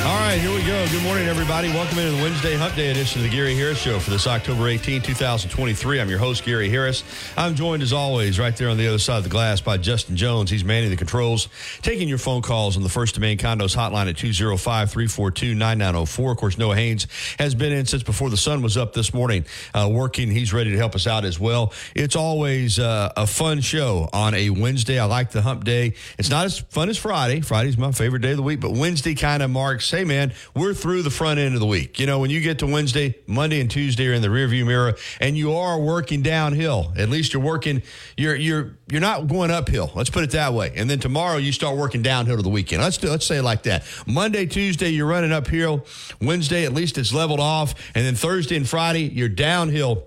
All right, here we go. Good morning, everybody. Welcome into the Wednesday Hump Day edition of the Gary Harris Show for this October 18, 2023. I'm your host, Gary Harris. I'm joined, as always, right there on the other side of the glass by Justin Jones. He's manning the controls, taking your phone calls on the First and Main Condos hotline at 205 342 9904. Of course, Noah Haynes has been in since before the sun was up this morning, uh, working. He's ready to help us out as well. It's always uh, a fun show on a Wednesday. I like the Hump Day. It's not as fun as Friday. Friday's my favorite day of the week, but Wednesday kind of marks hey, man, we're through the front end of the week. You know, when you get to Wednesday, Monday and Tuesday are in the rearview mirror and you are working downhill. At least you're working, you're, you're, you're not going uphill. Let's put it that way. And then tomorrow you start working downhill to the weekend. Let's do, let's say it like that. Monday, Tuesday, you're running uphill. Wednesday, at least it's leveled off. And then Thursday and Friday, you're downhill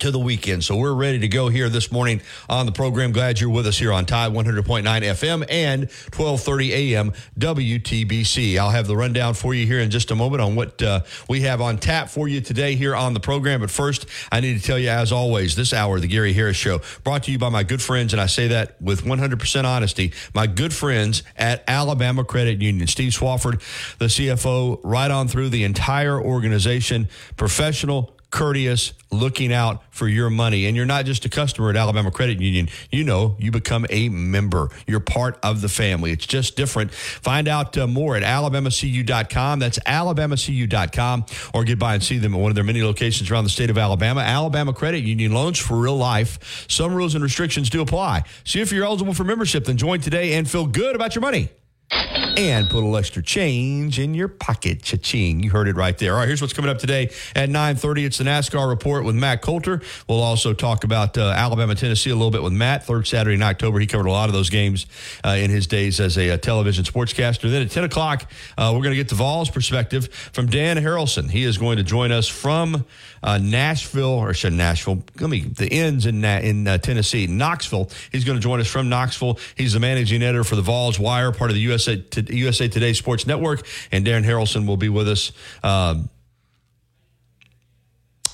to the weekend. So we're ready to go here this morning on the program. Glad you're with us here on Tide 100.9 FM and 12:30 a.m. WTBC. I'll have the rundown for you here in just a moment on what uh, we have on tap for you today here on the program. But first, I need to tell you, as always, this hour, the Gary Harris Show, brought to you by my good friends, and I say that with 100% honesty, my good friends at Alabama Credit Union. Steve Swafford, the CFO, right on through the entire organization, professional courteous, looking out for your money. And you're not just a customer at Alabama Credit Union. You know, you become a member. You're part of the family. It's just different. Find out uh, more at alabamacu.com. That's alabamacu.com or get by and see them at one of their many locations around the state of Alabama. Alabama Credit Union loans for real life. Some rules and restrictions do apply. See if you're eligible for membership, then join today and feel good about your money and put a little extra change in your pocket. Cha-ching. You heard it right there. All right, here's what's coming up today at 9.30. It's the NASCAR report with Matt Coulter. We'll also talk about uh, Alabama, Tennessee a little bit with Matt. Third Saturday in October. He covered a lot of those games uh, in his days as a, a television sportscaster. Then at 10 o'clock, uh, we're going to get the Vols perspective from Dan Harrelson. He is going to join us from uh, Nashville, or should Nashville, let me, the ends in, in uh, Tennessee, Knoxville. He's going to join us from Knoxville. He's the managing editor for the Vols Wire, part of the USA, USA Today Sports Network. And Darren Harrelson will be with us. Um,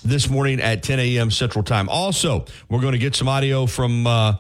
this morning at 10 a.m. Central Time. Also, we're going to get some audio from uh,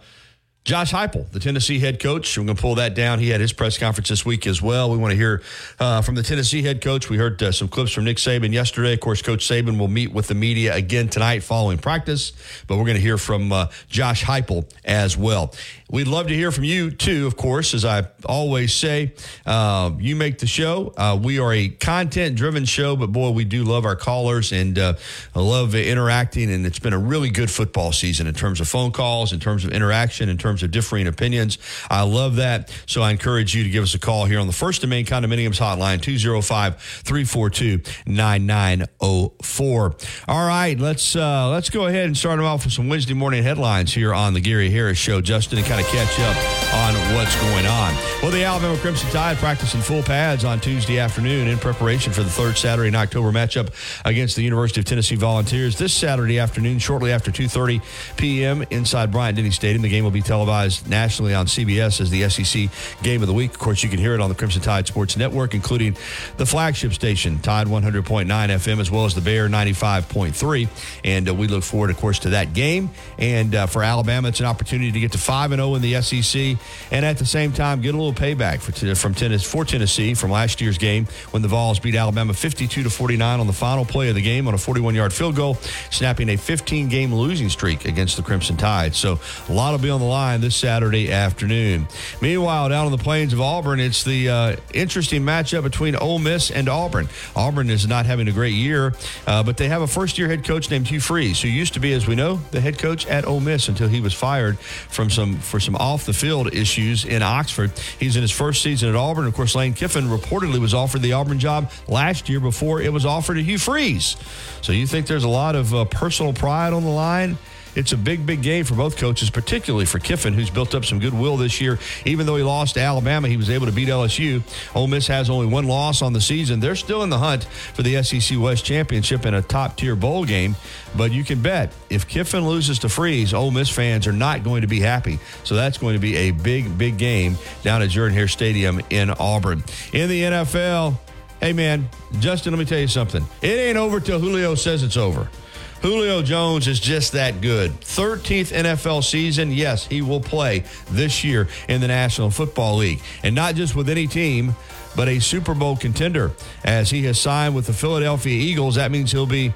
Josh Heupel, the Tennessee head coach. We're going to pull that down. He had his press conference this week as well. We want to hear uh, from the Tennessee head coach. We heard uh, some clips from Nick Saban yesterday. Of course, Coach Saban will meet with the media again tonight following practice, but we're going to hear from uh, Josh Heupel as well. We'd love to hear from you too, of course, as I always say. Uh, you make the show. Uh, we are a content driven show, but boy, we do love our callers and uh, I love interacting. And it's been a really good football season in terms of phone calls, in terms of interaction, in terms of differing opinions. I love that. So I encourage you to give us a call here on the First and Main Condominiums Hotline, 205 342 9904. All right, let's, uh, let's go ahead and start them off with some Wednesday morning headlines here on the Gary Harris Show. Justin and kind of catch up on what's going on. Well, the Alabama Crimson Tide practicing full pads on Tuesday afternoon in preparation for the third Saturday in October matchup against the University of Tennessee Volunteers this Saturday afternoon, shortly after 2:30 p.m. inside Bryant Denny Stadium. The game will be televised nationally on CBS as the SEC Game of the Week. Of course, you can hear it on the Crimson Tide Sports Network, including the flagship station Tide 100.9 FM as well as the Bear 95.3. And uh, we look forward, of course, to that game. And uh, for Alabama, it's an opportunity to get to five and 0 in the SEC, and at the same time get a little payback for, from Tennessee, for Tennessee from last year's game when the Vols beat Alabama 52 to 49 on the final play of the game on a 41-yard field goal, snapping a 15-game losing streak against the Crimson Tide. So a lot will be on the line this Saturday afternoon. Meanwhile, down on the plains of Auburn, it's the uh, interesting matchup between Ole Miss and Auburn. Auburn is not having a great year, uh, but they have a first-year head coach named Hugh Freeze, who used to be, as we know, the head coach at Ole Miss until he was fired from some for some off the field issues in Oxford. He's in his first season at Auburn. Of course, Lane Kiffin reportedly was offered the Auburn job last year before it was offered to Hugh Freeze. So you think there's a lot of uh, personal pride on the line? It's a big, big game for both coaches, particularly for Kiffin, who's built up some goodwill this year. Even though he lost to Alabama, he was able to beat LSU. Ole Miss has only one loss on the season. They're still in the hunt for the SEC West Championship in a top tier bowl game. But you can bet if Kiffin loses to Freeze, Ole Miss fans are not going to be happy. So that's going to be a big, big game down at Jordan Hare Stadium in Auburn. In the NFL, hey man, Justin, let me tell you something. It ain't over till Julio says it's over. Julio Jones is just that good. 13th NFL season. Yes, he will play this year in the National Football League. And not just with any team, but a Super Bowl contender. As he has signed with the Philadelphia Eagles, that means he'll be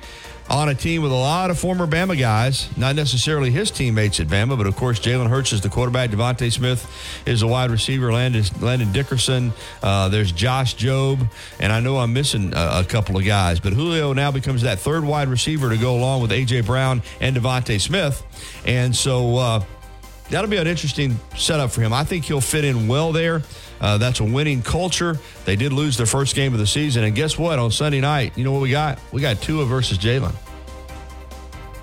on a team with a lot of former Bama guys, not necessarily his teammates at Bama, but of course Jalen Hurts is the quarterback. DeVonta Smith is the wide receiver. Landon, Landon Dickerson. Uh, there's Josh Jobe, and I know I'm missing a, a, couple of guys, but Julio now becomes that third wide receiver to go along with AJ Brown and DeVonta Smith, and so. Uh, that'll be an interesting setup for him. I think he'll fit in well there. Uh, that's a winning culture. They did lose their first game of the season. And guess what? On Sunday night, you know what we got? We got Tua versus Jalen.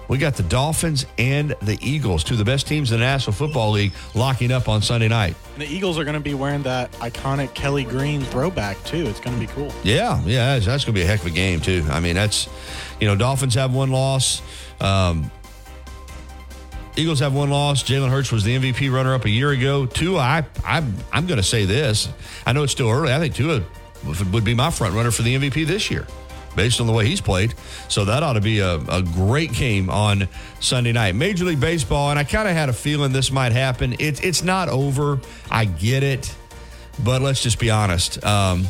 We got the Dolphins and the Eagles, two of the best teams in the National Football League, locking up on Sunday night. And the Eagles are going to be wearing that iconic Kelly Green throwback, too. It's going to be cool. Yeah, yeah, that's, that's going to be a heck of a game, too. I mean, that's, you know, Dolphins have one loss. Um, Eagles have one loss. Jalen Hurts was the MVP runner up a year ago. Tua, I, I, I'm going to say this. I know it's still early. I think Tua would be my front runner for the MVP this year based on the way he's played. So that ought to be a, a great game on Sunday night. Major League Baseball, and I kind of had a feeling this might happen. It, it's not over. I get it. But let's just be honest. Um,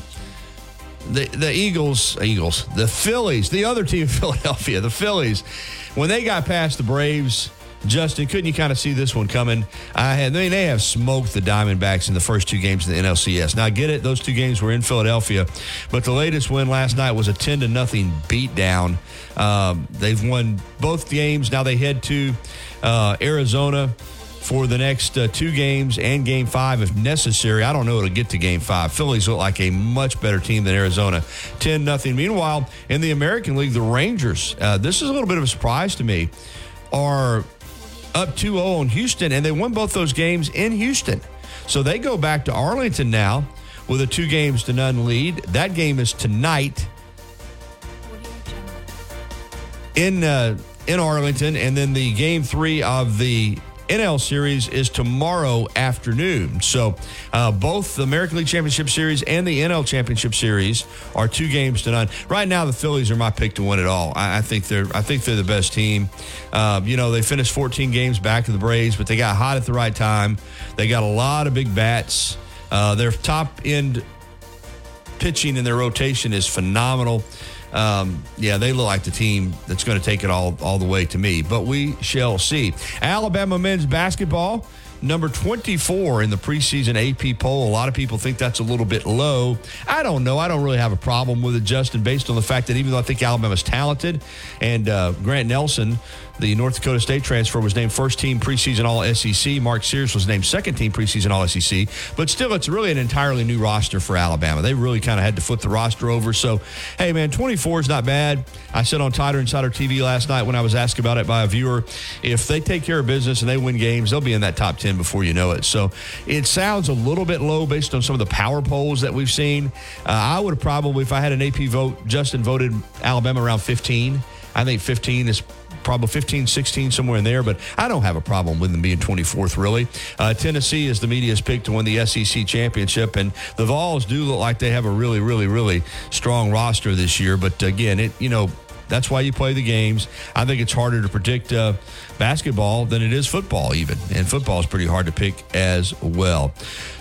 the, the Eagles, Eagles, the Phillies, the other team in Philadelphia, the Phillies, when they got past the Braves, Justin, couldn't you kind of see this one coming? I mean, they have smoked the Diamondbacks in the first two games of the NLCS. Now, I get it; those two games were in Philadelphia, but the latest win last night was a ten to nothing beatdown. Um, they've won both games. Now they head to uh, Arizona for the next uh, two games and game five if necessary. I don't know to get to game five. Phillies look like a much better team than Arizona. 10 nothing. Meanwhile, in the American League, the Rangers, uh, this is a little bit of a surprise to me, are up 2 0 on Houston, and they won both those games in Houston. So they go back to Arlington now with a two games to none lead. That game is tonight in uh, in Arlington, and then the game three of the NL Series is tomorrow afternoon. So uh, both the American League Championship Series and the NL Championship Series are two games to none. Right now, the Phillies are my pick to win it all. I, I think they're I think they're the best team. Uh, you know, they finished 14 games back to the Braves, but they got hot at the right time. They got a lot of big bats. Uh, their top end pitching in their rotation is phenomenal um, yeah, they look like the team that's going to take it all all the way to me. But we shall see. Alabama men's basketball number 24 in the preseason AP poll. A lot of people think that's a little bit low. I don't know. I don't really have a problem with it, Justin, based on the fact that even though I think Alabama's talented and uh, Grant Nelson the North Dakota State transfer was named first team preseason All SEC. Mark Sears was named second team preseason All SEC. But still, it's really an entirely new roster for Alabama. They really kind of had to flip the roster over. So, hey, man, 24 is not bad. I said on Tider Insider TV last night when I was asked about it by a viewer, if they take care of business and they win games, they'll be in that top 10 before you know it. So it sounds a little bit low based on some of the power polls that we've seen. Uh, I would have probably, if I had an AP vote, Justin voted Alabama around 15. I think 15 is probably 15, 16, somewhere in there, but I don't have a problem with them being 24th, really. Uh, Tennessee is the media's pick to win the SEC championship, and the Vols do look like they have a really, really, really strong roster this year. But again, it, you know, that's why you play the games. I think it's harder to predict uh, basketball than it is football, even. And football is pretty hard to pick as well.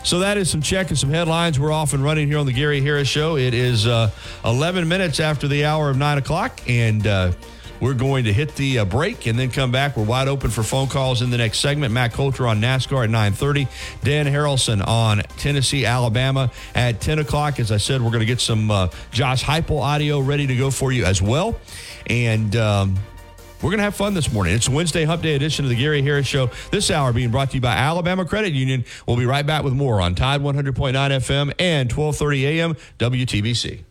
So that is some check and some headlines. We're off and running here on the Gary Harris Show. It is uh, 11 minutes after the hour of 9 o'clock. And, uh, we're going to hit the uh, break and then come back. We're wide open for phone calls in the next segment. Matt Coulter on NASCAR at 9.30. Dan Harrelson on Tennessee, Alabama at 10 o'clock. As I said, we're going to get some uh, Josh Heupel audio ready to go for you as well. And... Um, we're going to have fun this morning. It's Wednesday Hump Day edition of the Gary Harris Show. This hour being brought to you by Alabama Credit Union. We'll be right back with more on Tide 100.9 FM and 1230 AM WTBC.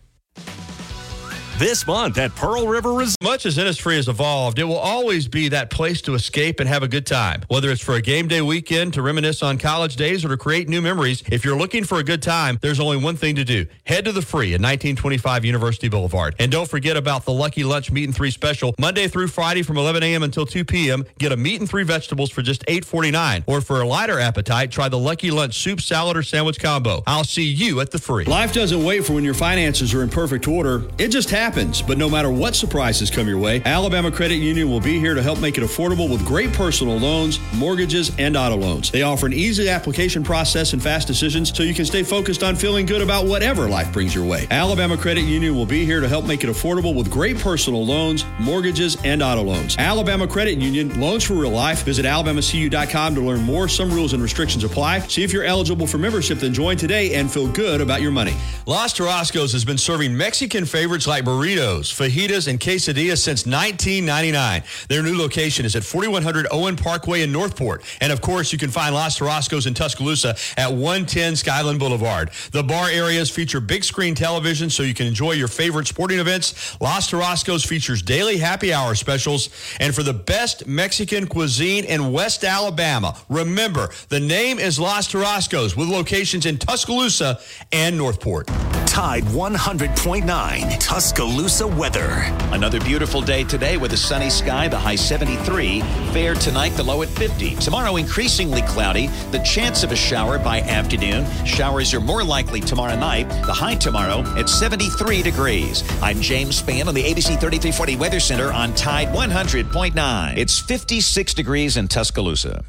This month at Pearl River Resort. Much as Innisfree has evolved, it will always be that place to escape and have a good time. Whether it's for a game day weekend to reminisce on college days or to create new memories, if you're looking for a good time, there's only one thing to do. Head to the free at 1925 University Boulevard. And don't forget about the Lucky Lunch Meat and Three special. Monday through Friday from 11 a.m. until 2 p.m. Get a meat and three vegetables for just $8.49. Or for a lighter appetite, try the Lucky Lunch soup, salad, or sandwich combo. I'll see you at the free. Life doesn't wait for when your finances are in perfect order. It just happens. But no matter what surprises come your way, Alabama Credit Union will be here to help make it affordable with great personal loans, mortgages, and auto loans. They offer an easy application process and fast decisions so you can stay focused on feeling good about whatever life brings your way. Alabama Credit Union will be here to help make it affordable with great personal loans, mortgages, and auto loans. Alabama Credit Union, loans for real life. Visit alabamacu.com to learn more. Some rules and restrictions apply. See if you're eligible for membership, then join today and feel good about your money. Los Tarascos has been serving Mexican favorites like burritos, fajitas, and quesadillas since 1999. Their new location is at 4100 Owen Parkway in Northport. And of course, you can find Los Tarascos in Tuscaloosa at 110 Skyland Boulevard. The bar areas feature big screen television so you can enjoy your favorite sporting events. Los Tarascos features daily happy hour specials. And for the best Mexican cuisine in West Alabama, remember the name is Los Tarascos with locations in Tuscaloosa and Northport. Tide 100.9 Tuscaloosa weather. Another beautiful day today with a sunny sky, the high 73. Fair tonight, the low at 50. Tomorrow, increasingly cloudy, the chance of a shower by afternoon. Showers are more likely tomorrow night, the high tomorrow at 73 degrees. I'm James Spann on the ABC 3340 Weather Center on Tide 100.9. It's 56 degrees in Tuscaloosa.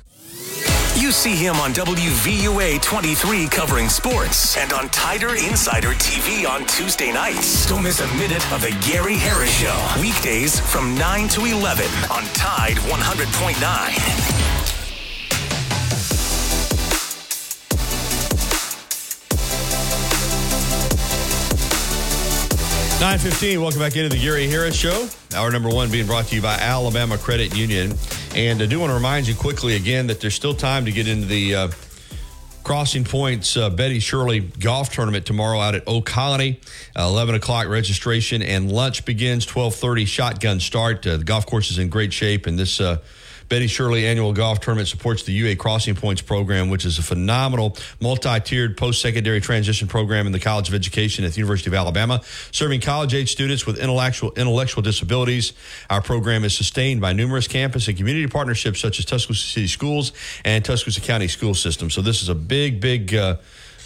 You see him on WVUA 23 covering sports and on Tider Insider TV on Tuesday nights. Don't miss a minute of the Gary Harris Show. Weekdays from 9 to 11 on Tide 100.9. 915, welcome back into the Gary Harris Show. Hour number one being brought to you by Alabama Credit Union. And I do want to remind you quickly again that there's still time to get into the uh, Crossing Points uh, Betty Shirley golf tournament tomorrow out at Ol' Colony. Uh, 11 o'clock registration and lunch begins 1230 shotgun start. Uh, the golf course is in great shape and this uh, Betty Shirley annual golf tournament supports the UA Crossing Points program, which is a phenomenal multi-tiered post-secondary transition program in the College of Education at the University of Alabama, serving college-age students with intellectual intellectual disabilities. Our program is sustained by numerous campus and community partnerships such as Tuscaloosa City Schools and Tuscaloosa County School System. So this is a big, big. Uh,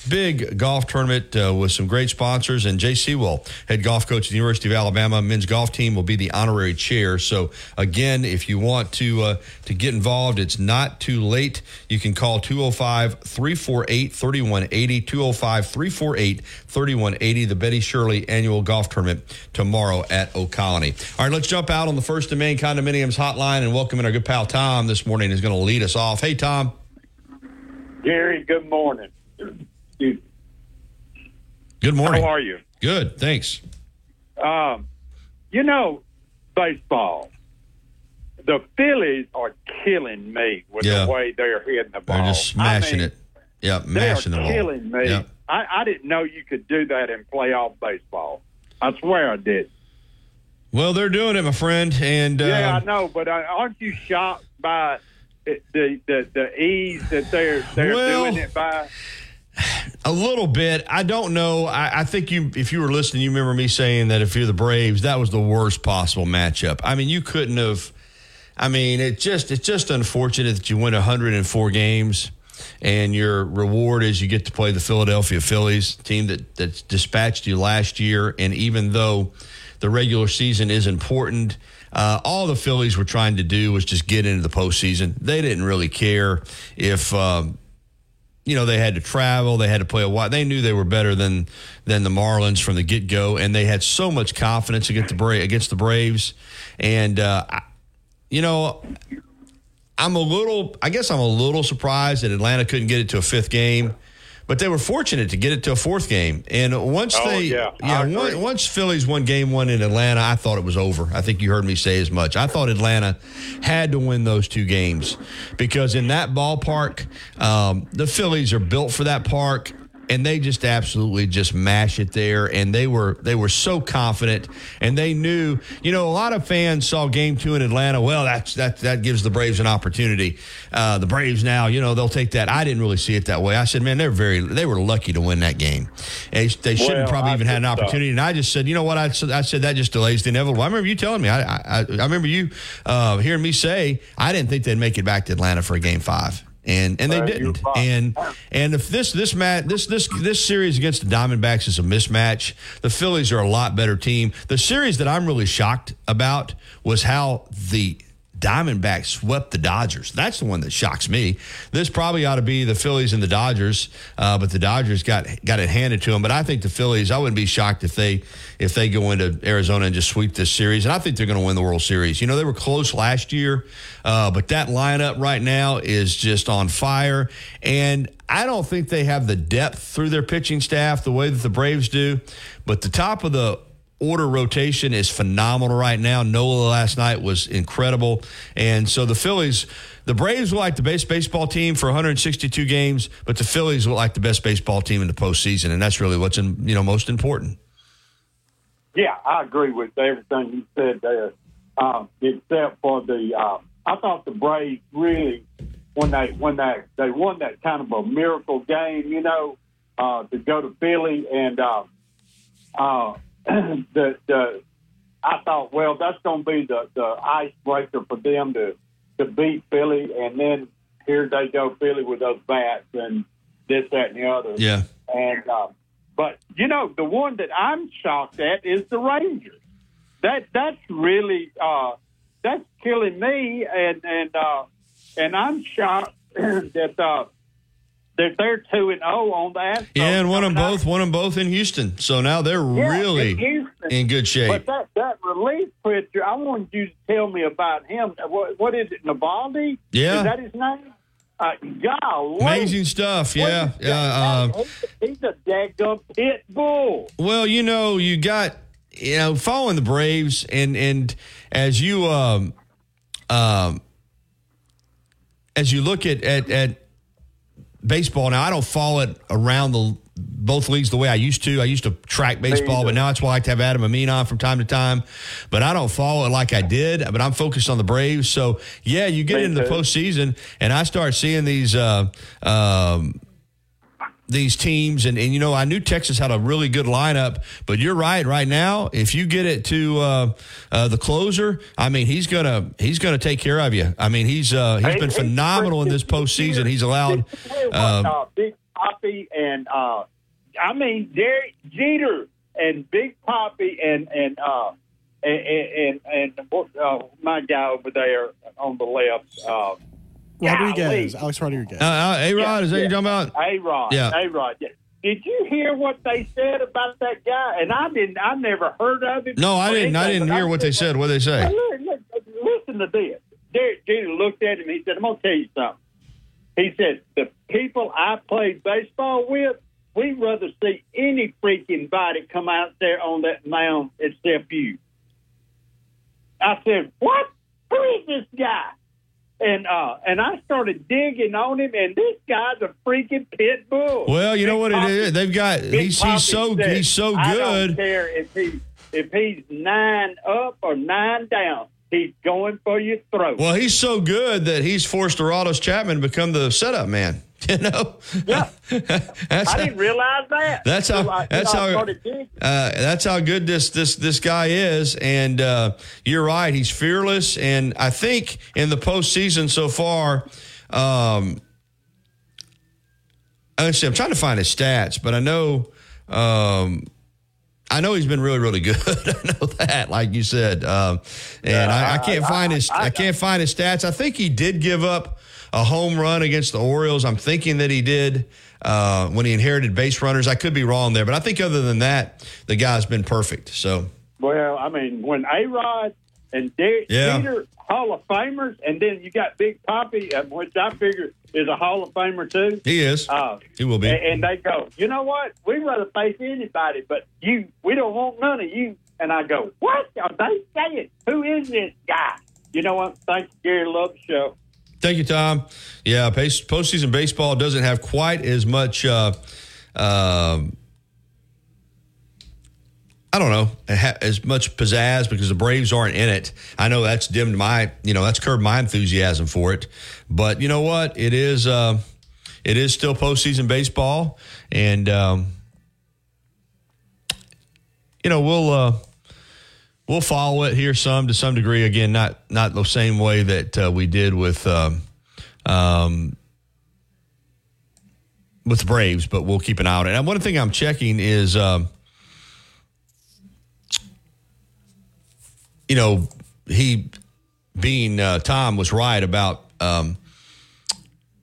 big golf tournament uh, with some great sponsors. And Jay Seawell, head golf coach at the University of Alabama men's golf team, will be the honorary chair. So again, if you want to uh, to get involved, it's not too late. You can call 205-348-3180, 205-348-3180, the Betty Shirley annual golf tournament tomorrow at Ol' Colony. All right, let's jump out on the First and Main Condominiums hotline and welcome in our good pal Tom this morning is going to lead us off. Hey, Tom. Gary, good morning. Dude, Good morning. how are you? Good, thanks. Um, you know, baseball. The Phillies are killing me with Yeah. the way they're hitting the ball. They're just smashing I mean, it. Yeah, mashing the ball. killing me. Yeah. I, I didn't know you could do that in playoff baseball. I swear I did. Well, they're doing it, my friend, and yeah, I um, know, but uh, aren't you shocked by the, the the ease that they're they're Well, doing it by? A little bit. I don't know. I, I think you, if you were listening, you remember me saying that if you're the Braves, that was the worst possible matchup. I mean, you couldn't have. I mean, it just it's just unfortunate that you win 104 games, and your reward is you get to play the Philadelphia Phillies, team that that dispatched you last year. And even though the regular season is important. Uh, all the Phillies were trying to do was just get into the postseason. They didn't really care if um, you know they had to travel, they had to play a while. They knew they were better than than the Marlins from the get go, and they had so much confidence against the Bra- against the Braves. And uh, you know, I'm a little, I guess I'm a little surprised that Atlanta couldn't get it to a fifth game. But they were fortunate to get it to a fourth game, and once Oh, they, yeah, agree. once, once Phillies won game one in Atlanta, I thought it was over. I think you heard me say as much. I thought Atlanta had to win those two games because in that ballpark, um, the Phillies are built for that park. And they just absolutely just mash it there. And they were they were so confident, and they knew. You know, a lot of fans saw Game Two in Atlanta. Well, that's that that gives the Braves an opportunity. Uh, the Braves now, you know, they'll take that. I didn't really see it that way. I said, man, they're very they were lucky to win that game. They, they shouldn't Well, probably I even had an think so. opportunity. And I just said, you know what? I said, I said that just delays the inevitable. I remember you telling me. I I, I remember you uh, hearing me say I didn't think they'd make it back to Atlanta for a game five. And and they didn't. And and if this this match this this this series against the Diamondbacks is a mismatch, the Phillies are a lot better team. The series that I'm really shocked about was how the Diamondbacks swept the Dodgers. That's the one that shocks me. This probably ought to be the Phillies and the Dodgers, uh, but the Dodgers got got it handed to them. But I think the Phillies. I wouldn't be shocked if they if they go into Arizona and just sweep this series. And I think they're going to win the World Series. You know they were close last year, uh, but that lineup right now is just on fire. And I don't think they have the depth through their pitching staff the way that the Braves do. But the top of the order rotation is phenomenal right now. Nola last night was incredible. And so the Phillies, the Braves were like the best baseball team for 162 games, but the Phillies were like the best baseball team in the postseason. And that's really what's in, you know most important. Yeah, I agree with everything you said there, um, except for the. Uh, I thought the Braves really, when they when they they won that kind of a miracle game, you know, uh, to go to Philly and uh, uh, the the. I thought, well, that's going to be the the icebreaker for them to to beat Philly, and then here they go, Philly with those bats and this, that, and the other. Yeah. And uh, but you know, the one that I'm shocked at is the Rangers. That that's really uh, that's killing me, and and uh, and I'm shocked that uh, that they're two and zero on that. Yeah, and won them both, won them both in Houston. So now they're Yeah, really in in good shape. But that that relief pitcher, I wanted you to tell me about him. What, what is it, Navaldi? Yeah. is that his name? Uh, golly. Amazing stuff. Yeah. Yeah. Um, he's a daggum pit bull. Well, you know, you got you know following the Braves, and and as you um um as you look at at, at baseball now, I don't follow it around the both leagues the way I used to. I used to track baseball, but now that's why I like to have Adam Amin on from time to time. But I don't follow it like I did. But I'm focused on the Braves. So yeah, you get Me into the too. postseason, and I start seeing these. Uh, um, these teams and, and you know I knew Texas had a really good lineup, but you're right. Right now, if you get it to uh, uh, the closer, I mean he's gonna he's gonna take care of you. I mean he's uh, he's been phenomenal in this postseason. He's allowed. Did you hear what, Um, uh, Big Papi and uh, I mean Derek Jeter and Big Papi and and uh, and and, and, and uh, my guy over there on the left, uh, Rodriguez, golly. Alex Rodriguez. uh, uh, A Rod, Yeah, is that yeah. you're talking about? A Rod. Yeah. A Rod. Yeah. Did you hear what they said about that guy? And I didn't. I never heard of him. No, I didn't. I didn't but hear what they said. What they say? Look, look, Listen to this. Derek Jeter looked at him. And he said, "I'm gonna tell you something." He said, "The people I played baseball with, we'd rather see any freaking body come out there on that mound except you." I said, "What? Who is this guy?" And uh, and I started digging on him, and this guy's a freaking pit bull. Well, you know what it Poppy- is. They've got Big he's Poppy he's so said, he's so I don't care if he if he's nine up or nine down. He's going for your throat. Well, he's so good that he's forced Aroldis Chapman to become the setup man. You know. Yeah. that's I didn't realize that. That's how- I- that's how- Uh, that's how good this this this guy is, and uh, you're right. He's fearless, and I think in the postseason so far, um, let's I'm trying to find his stats, but I know. Um, I know he's been really, really good. I know that, like you said, um, and I, I can't find his. I, can't find his stats. I think he did give up a home run against the Orioles. I'm thinking that he did uh, when he inherited base runners. I could be wrong there, but I think other than that, the guy's been perfect. So Well, I mean, when A Rod and Derek Yeah. Hall of Famers, and then you got Big Papi, uh, which I figure is a Hall of Famer too. he is. Uh, he will be. and, and they go, you know what? We'd rather face anybody, but you, we don't want none of you. And I go, what are they saying? Who is this guy? You know what? Thanks, Gary. Love the show. Thank you, Tom. Yeah, post- postseason baseball doesn't have quite as much uh, Um, I don't know as much pizzazz because the Braves aren't in it. I know that's dimmed my, you know, that's curbed my enthusiasm for it. But you know what? It is, uh, it is still postseason baseball, and um, you know we'll uh, we'll follow it here some to some degree. Again, not not the same way that uh, we did with um, um, with the Braves, but we'll keep an eye on it. And one thing I'm checking is, um, you know, he being uh, Tom was right about. Um,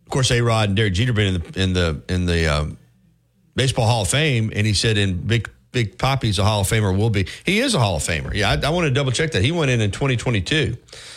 of course, A Rod and Derek Jeter been in the in the in the um, baseball Hall of Fame, and he said in Big Big Papi's a Hall of Famer will be. He is a Hall of Famer. Yeah, I, I want to double check that. He went in in 2022.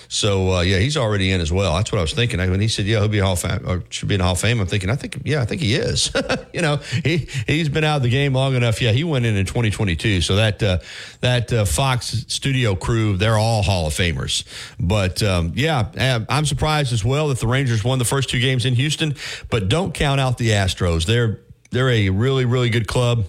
So uh, yeah, he's already in as well. That's what I was thinking. When he said, "Yeah, he'll be a Hall of Fame or should be in a Hall of Fame," I'm thinking, I think, yeah, I think he is. you know, he he's been out of the game long enough. Yeah, he went in in 2022. So that uh, that uh, Fox studio crew, they're all Hall of Famers. But um, yeah, I'm surprised as well that the Rangers won the first two games in Houston. But don't count out the Astros. They're they're a really really good club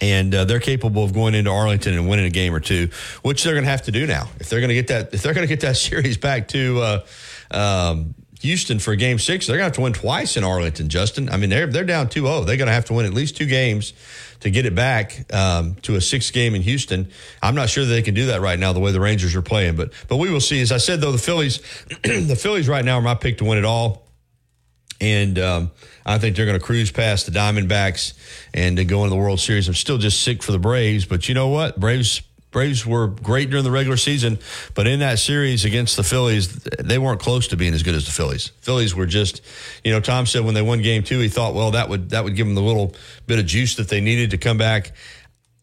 and uh, they're capable of going into Arlington and winning a game or two, which they're going to have to do now if they're going to get that if they're going to get that series back to uh, um, Houston for Game Six. They're going to have to win twice in Arlington. Justin, I mean they're they're down 2-0. They're going to have to win at least two games to get it back um, to a six game in Houston. I'm not sure that they can do that right now the way the Rangers are playing, but but we will see. As I said though, the Phillies the Phillies right now are my pick to win it all. And um, I think they're going to cruise past the Diamondbacks and to go into the World Series. I'm still just sick for the Braves, but you know what? Braves Braves were great during the regular season, but in that series against the Phillies, they weren't close to being as good as the Phillies. Phillies were just, you know, Tom said when they won Game Two, he thought, well, that would that would give them the little bit of juice that they needed to come back.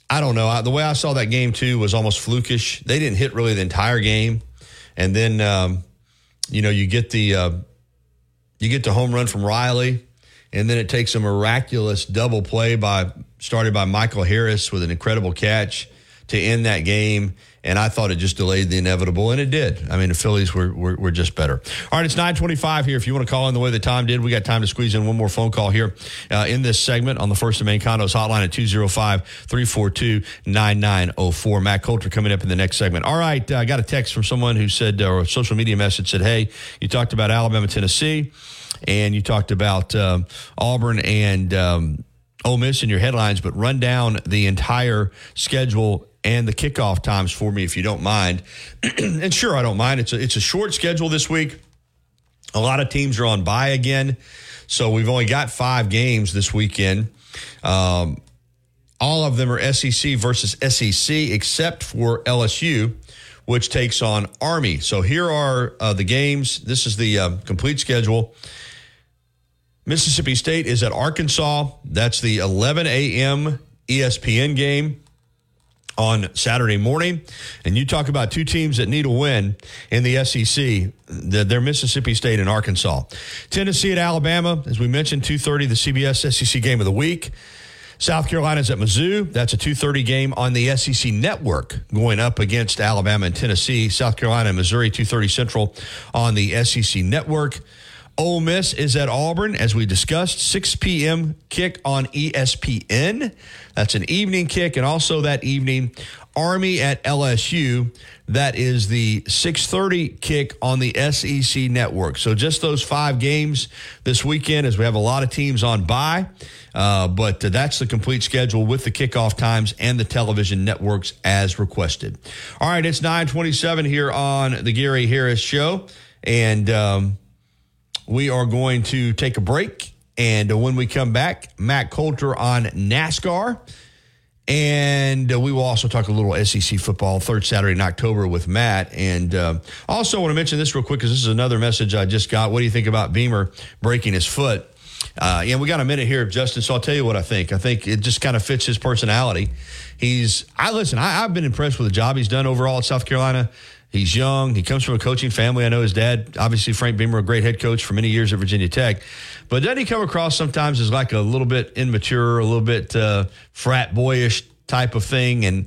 I don't know. I, the way I saw that game two was almost flukish. They didn't hit really the entire game, and then um, you know you get the uh, you get the home run from Riley, and then it takes a miraculous double play by started by Michael Harris with an incredible catch to end that game. And I thought it just delayed the inevitable, and it did. I mean, the Phillies were, were, were just better. All right, it's 925 here. If you want to call in the way the time did, we got time to squeeze in one more phone call here uh, in this segment on the First and Main Condos hotline at 205 342 9904. Matt Coulter coming up in the next segment. All right, uh, I got a text from someone who said, or a social media message said, hey, you talked about Alabama, Tennessee, and you talked about um, Auburn and um, Ole Miss in your headlines, but run down the entire schedule and the kickoff times for me if you don't mind. and sure, I don't mind. It's a, it's a short schedule this week. A lot of teams are on bye again. So we've only got five games this weekend. Um, all of them are SEC versus SEC, except for LSU, which takes on Army. So here are uh, the games. This is the uh, complete schedule. Mississippi State is at Arkansas. That's the 11 a.m. ESPN game on Saturday morning. And you talk about two teams that need a win in the SEC. They're Mississippi State and Arkansas. Tennessee at Alabama, as we mentioned, 2.30, the CBS SEC game of the week. South Carolina's at Mizzou. That's a 2:30 game on the SEC network going up against Alabama and Tennessee. South Carolina and Missouri 2:30 Central on the SEC network. Ole Miss is at Auburn, as we discussed, 6 p.m. kick on ESPN. That's an evening kick, and also that evening, Army at LSU. That is the 6:30 kick on the SEC network. So just those five games this weekend, as we have a lot of teams on bye. Uh, but that's the complete schedule with the kickoff times and the television networks as requested. All right, it's 9:27 here on the Gary Harris Show, and. Um, we are going to take a break. And when we come back, Matt Coulter on NASCAR. And uh, we will also talk a little SEC football third Saturday in October with Matt. And uh, also want to mention this real quick because this is another message I just got. What do you think about Beamer breaking his foot? Uh, and we got a minute here, Justin. So I'll tell you what I think. I think it just kind of fits his personality. He's, I listen, I, I've been impressed with the job he's done overall at South Carolina. He's young. He comes from a coaching family. I know his dad, obviously Frank Beamer, a great head coach for many years at Virginia Tech. But doesn't he come across sometimes as like a little bit immature, a little bit uh, frat boyish type of thing? And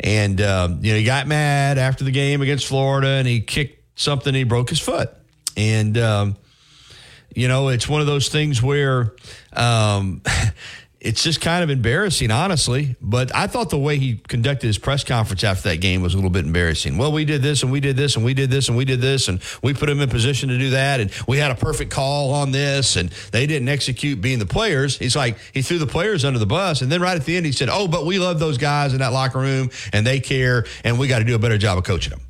and um, you know he got mad after the game against Florida, and he kicked something. He broke his foot, and um, you know it's one of those things where. Um, it's just kind of embarrassing, honestly. But I thought the way he conducted his press conference after that game was a little bit embarrassing. Well, we did this and we did this and we did this and we did this and we put him in position to do that and we had a perfect call on this and they didn't execute being the players. He's like he threw the players under the bus and then right at the end he said, "Oh, but we love those guys in that locker room and they care and we got to do a better job of coaching them."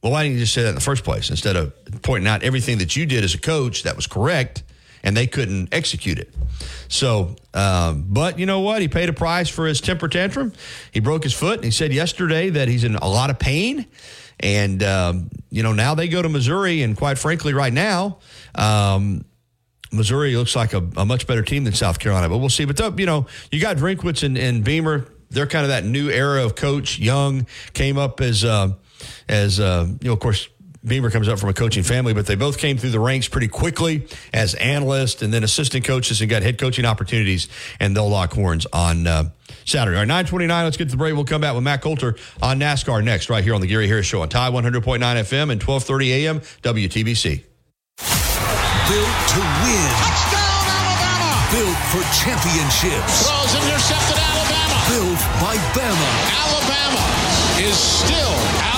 Well, why didn't you just say that in the first place instead of pointing out everything that you did as a coach that was correct and they couldn't execute it? So, um, but you know what? He paid a price for his temper tantrum. He broke his foot and he said yesterday that he's in a lot of pain. And, um, you know, now they go to Missouri. And quite frankly, right now, um, Missouri looks like a, a, much better team than South Carolina, but we'll see. But, the, you know, you got Drinkwitz and, and Beamer. They're kind of that new era of coach. Young came up as, uh, as uh, you know, of course, Beamer comes up from a coaching family, but they both came through the ranks pretty quickly as analysts and then assistant coaches and got head coaching opportunities, and they'll lock horns on uh, Saturday. All right, 929, let's get to the break. We'll come back with Matt Coulter on NASCAR next, right here on the Gary Harris Show on Tide 100.9 FM and 1230 AM WTBC. Built to win. Touchdown, Alabama! Built for championships. Throws intercepted Alabama. Built by Bama. Alabama is still Alabama.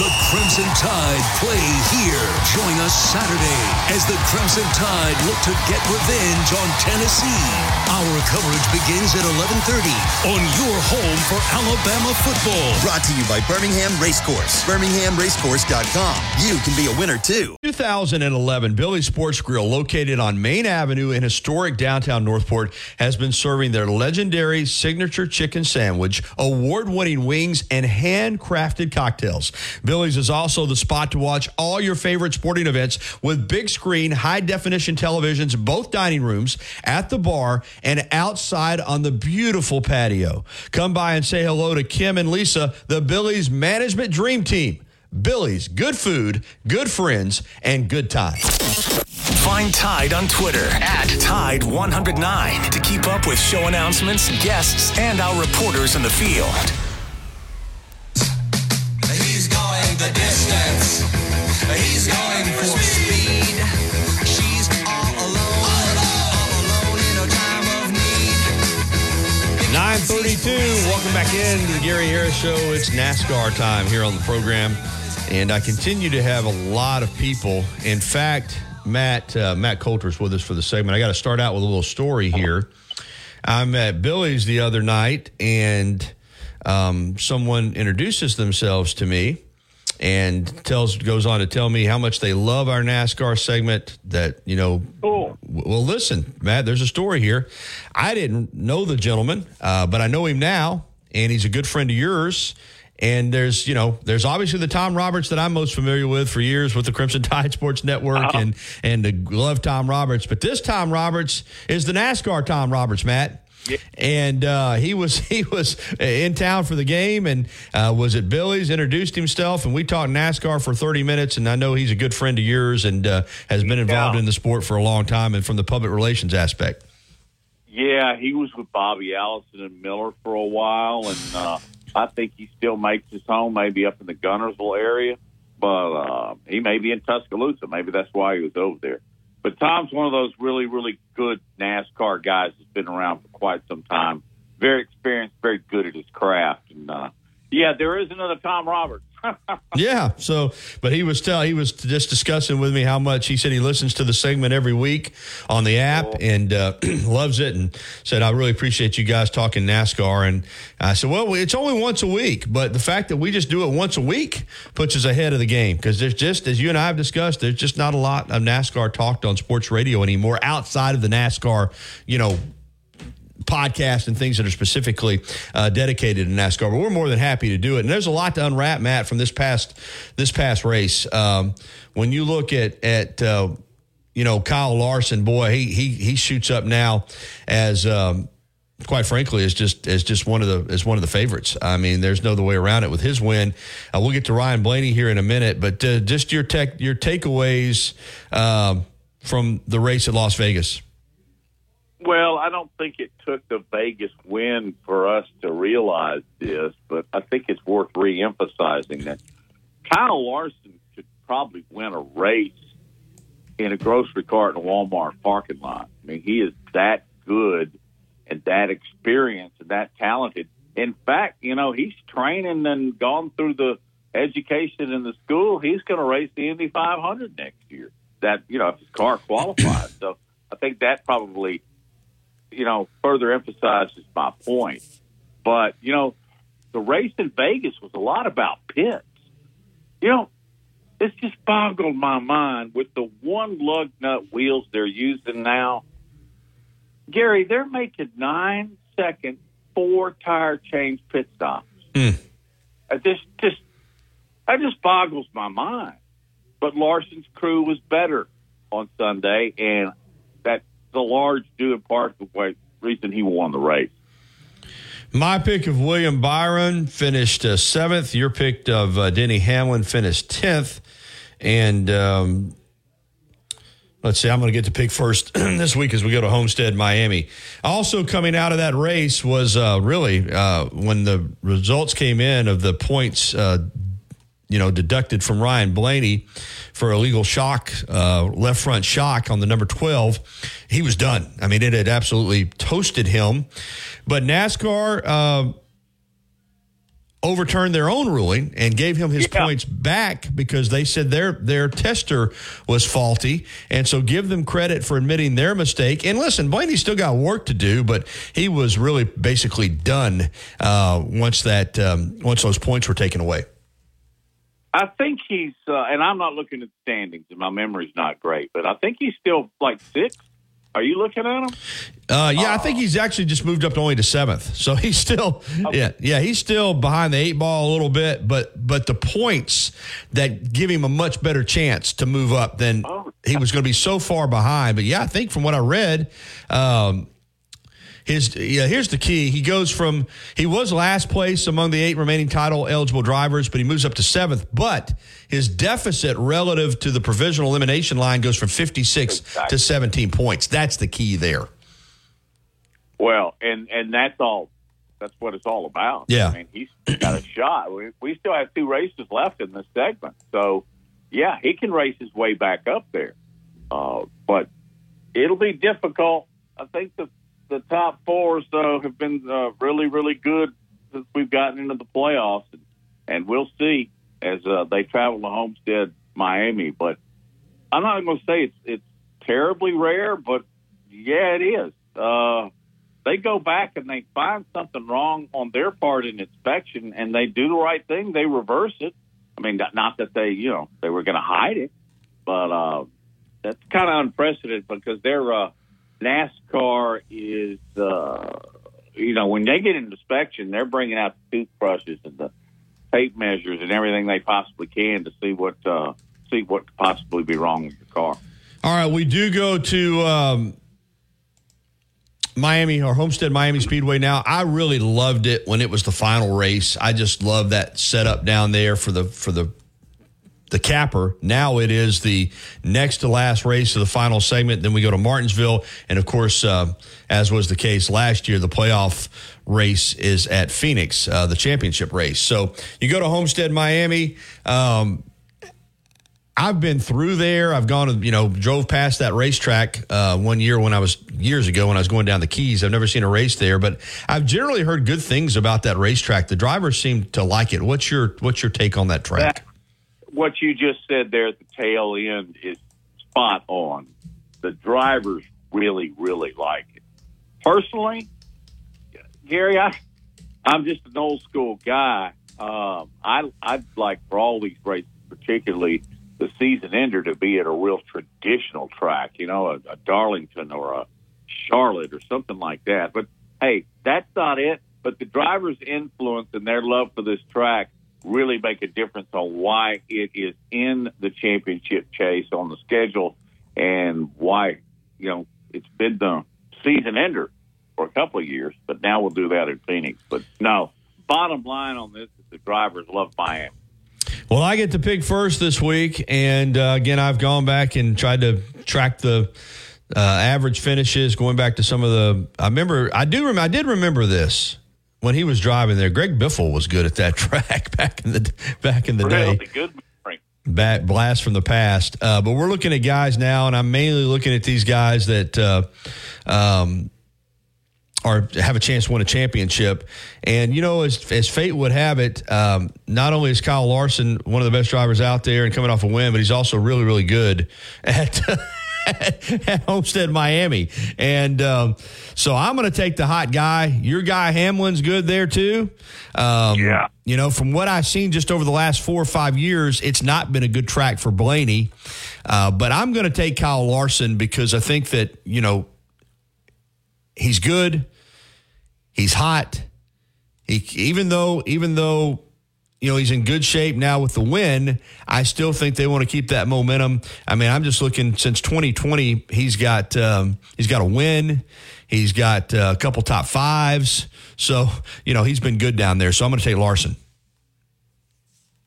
The Crimson Tide play here. Join us Saturday as the Crimson Tide look to get revenge on Tennessee. Our coverage begins at 11:30 on your home for Alabama football. Brought to you by Birmingham Racecourse. BirminghamRacecourse.com. You can be a winner too. 2011, Billy Sports Grill, located on Main Avenue in historic downtown Northport, has been serving their legendary signature chicken sandwich, award-winning wings, and handcrafted cocktails. Billy's is also the spot to watch all your favorite sporting events with big screen, high definition televisions, both dining rooms, at the bar, and outside on the beautiful patio. Come by and say hello to Kim and Lisa, the Billy's management dream team. Billy's, good food, good friends, and good times. Find Tide on Twitter at Tide109 to keep up with show announcements, guests, and our reporters in the field. 932. Welcome back in to the Gary Harris Show. It's NASCAR time here on the program. And I continue to have a lot of people. In fact, Matt uh, Matt Coulter's with us for the segment. I got to start out with a little story here. I'm at Billy's the other night, and um, someone introduces themselves to me and tells goes on to tell me how much they love our NASCAR segment. That you know, Cool. well, listen, Matt, there's a story here. I didn't know the gentleman, uh, but I know him now, and he's a good friend of yours. And there's, you know, there's obviously the Tom Roberts that I'm most familiar with for years with the Crimson Tide Sports Network, and and the love Tom Roberts. But this Tom Roberts is the NASCAR Tom Roberts, Matt. And uh, he was he was in town for the game and uh, was at Billy's. Introduced himself, and we talked NASCAR for 30 minutes. And I know he's a good friend of yours and uh, has been involved Yeah. in the sport for a long time, and from the public relations aspect. Yeah, he was with Bobby Allison and Miller for a while, and uh, I think he still makes his home maybe up in the Guntersville area, but uh, he may be in Tuscaloosa. Maybe that's why he was over there. But Tom's one of those really, really good NASCAR guys that's been around for quite some time. Very experienced, very good at his craft, and uh, yeah, there is another Tom Roberts. Yeah. So, but he was tell he was just discussing with me how much he said he listens to the segment every week on the app and uh, loves it, and said I really appreciate you guys talking NASCAR. And I said, well, it's only once a week, but the fact that we just do it once a week puts us ahead of the game because there's just as you and I have discussed, there's just not a lot of NASCAR talked on sports radio anymore outside of the NASCAR, you know podcasts and things that are specifically uh, dedicated to NASCAR. But we're more than happy to do it. And there's a lot to unwrap, Matt, from this past this past race. Um, when you look at at uh, you know Kyle Larson, boy, he he he shoots up now as. Um, Quite frankly, is just is just one of the is one of the favorites. I mean, there's no other way around it with his win. Uh, we'll get to Ryan Blaney here in a minute, but uh, just your tech your takeaways um, from the race at Las Vegas. Well, I don't think it took the Vegas win for us to realize this, but I think it's worth re-emphasizing that Kyle Larson could probably win a race in a grocery cart in a Walmart parking lot. I mean, he is that good and that experienced and that talented. In fact, you know, he's training and gone through the education in the school. He's going to race the Indy 500 next year. That you know, if his car qualifies. so I think that probably, you know, further emphasizes my point. But you know, the race in Vegas was a lot about pits. You know, it's just boggled my mind with the one lug nut wheels they're using now. Gary, they're making nine second four tire change pit stops. Mm. It just just that just boggles my mind. But Larson's crew was better on Sunday, and a large due in part the reason he won the race. My pick of William Byron finished uh, seventh. Your pick of uh, Denny Hamlin finished tenth. And um, let's see, I'm going to get to pick first this week as we go to Homestead, Miami. Also coming out of that race was uh, really uh, when the results came in of the points. You know, deducted from Ryan Blaney for illegal shock, uh, left front shock on the number 12. He was done. I mean, it had absolutely toasted him. But NASCAR, uh, overturned their own ruling and gave him his Yeah. points back because they said their their tester was faulty and so give them credit for admitting their mistake and listen Blaney still got work to do but he was really basically done uh, once that um, once those points were taken away I think he's, uh, and I'm not looking at the standings, and my memory's not great, but I think he's still like sixth. Are you looking at him? uh, yeah I think he's actually just moved up to only to seventh so he's still yeah yeah he's still behind the eight ball a little bit but but the points that give him a much better chance to move up than Oh. he was going to be so far behind but yeah I think from what I read um, his yeah here's the key he goes from he was last place among the eight remaining title eligible drivers but he moves up to seventh but his deficit relative to the provisional elimination line goes from 56 to 17 points that's the key there Well, and and that's all. That's what it's all about. Yeah. I mean, he's got a shot. We, we still have two races left in this segment, so yeah, he can race his way back up there. Uh, but it'll be difficult. I think the the top fours though have been uh, really really good since we've gotten into the playoffs, and, and we'll see as uh, they travel to Homestead, Miami. But I'm not going to say it's it's terribly rare, but yeah, it is. Uh, they go back and they find something wrong on their part in inspection, and they do the right thing. They reverse it. I mean, not- that they, you know, they were going to hide it, but uh, that's kind of unprecedented because their uh, NASCAR is, uh, you know, when they get an inspection, they're bringing out the toothbrushes and the tape measures and everything they possibly can to see what uh, see what could possibly be wrong with your car. All right, we do go to um, Miami or Homestead Miami Speedway now. I really loved it when it was the final race. I just love that setup down there for the for the the capper. Now it is the next to last race of the final segment. Then we go to Martinsville, and of course, uh, as was the case last year, the playoff race is at Phoenix, uh, the championship race. So you go to Homestead Miami. Um, I've been through there. I've gone to, you know, drove past that racetrack uh, one year when I was years ago when I was going down the Keys. I've never seen a race there, but I've generally heard good things about that racetrack. The drivers seem to like it. What's your What's your take on that track? What you just said there at the tail end is spot on. The drivers really, really like it. Personally, Gary, I, I'm just an old school guy. Um, I, I'd like for all these races, particularly the season ender, to be at a real traditional track, you know, a, a Darlington or a Charlotte or something like that. But hey, that's not it. But the drivers' influence and their love for this track really make a difference on why it is in the championship chase on the schedule and why, you know, it's been the season ender for a couple of years, but now we'll do that in Phoenix. But no, bottom line on this is the drivers love Miami. Well, I get to pick first this week, and uh, again, I've gone back and tried to track the uh, average finishes, going back to some of the. I remember, I do, rem- I did remember this when he was driving there. Greg Biffle was good at that track back in the back in the day. Good blast from the past. Uh, but we're looking at guys now, and I'm mainly looking at these guys that uh, um, or have a chance to win a championship. And you know, as as fate would have it, um, not only is Kyle Larson one of the best drivers out there and coming off a win, but he's also really really good at. at Homestead, Miami. And um, so I'm going to take the hot guy. Your guy Hamlin's good there too. Um, Yeah. You know, from what I've seen just over the last four or five years, it's not been a good track for Blaney. Uh, but I'm going to take Kyle Larson because I think that, you know, he's good. He's hot. He, even though, even though, you know, he's in good shape now with the win. I still think they want to keep that momentum. I mean, I'm just looking since 2020. He's got um, he's got a win. He's got uh, a couple top fives. So you know he's been good down there. So I'm going to take Larson.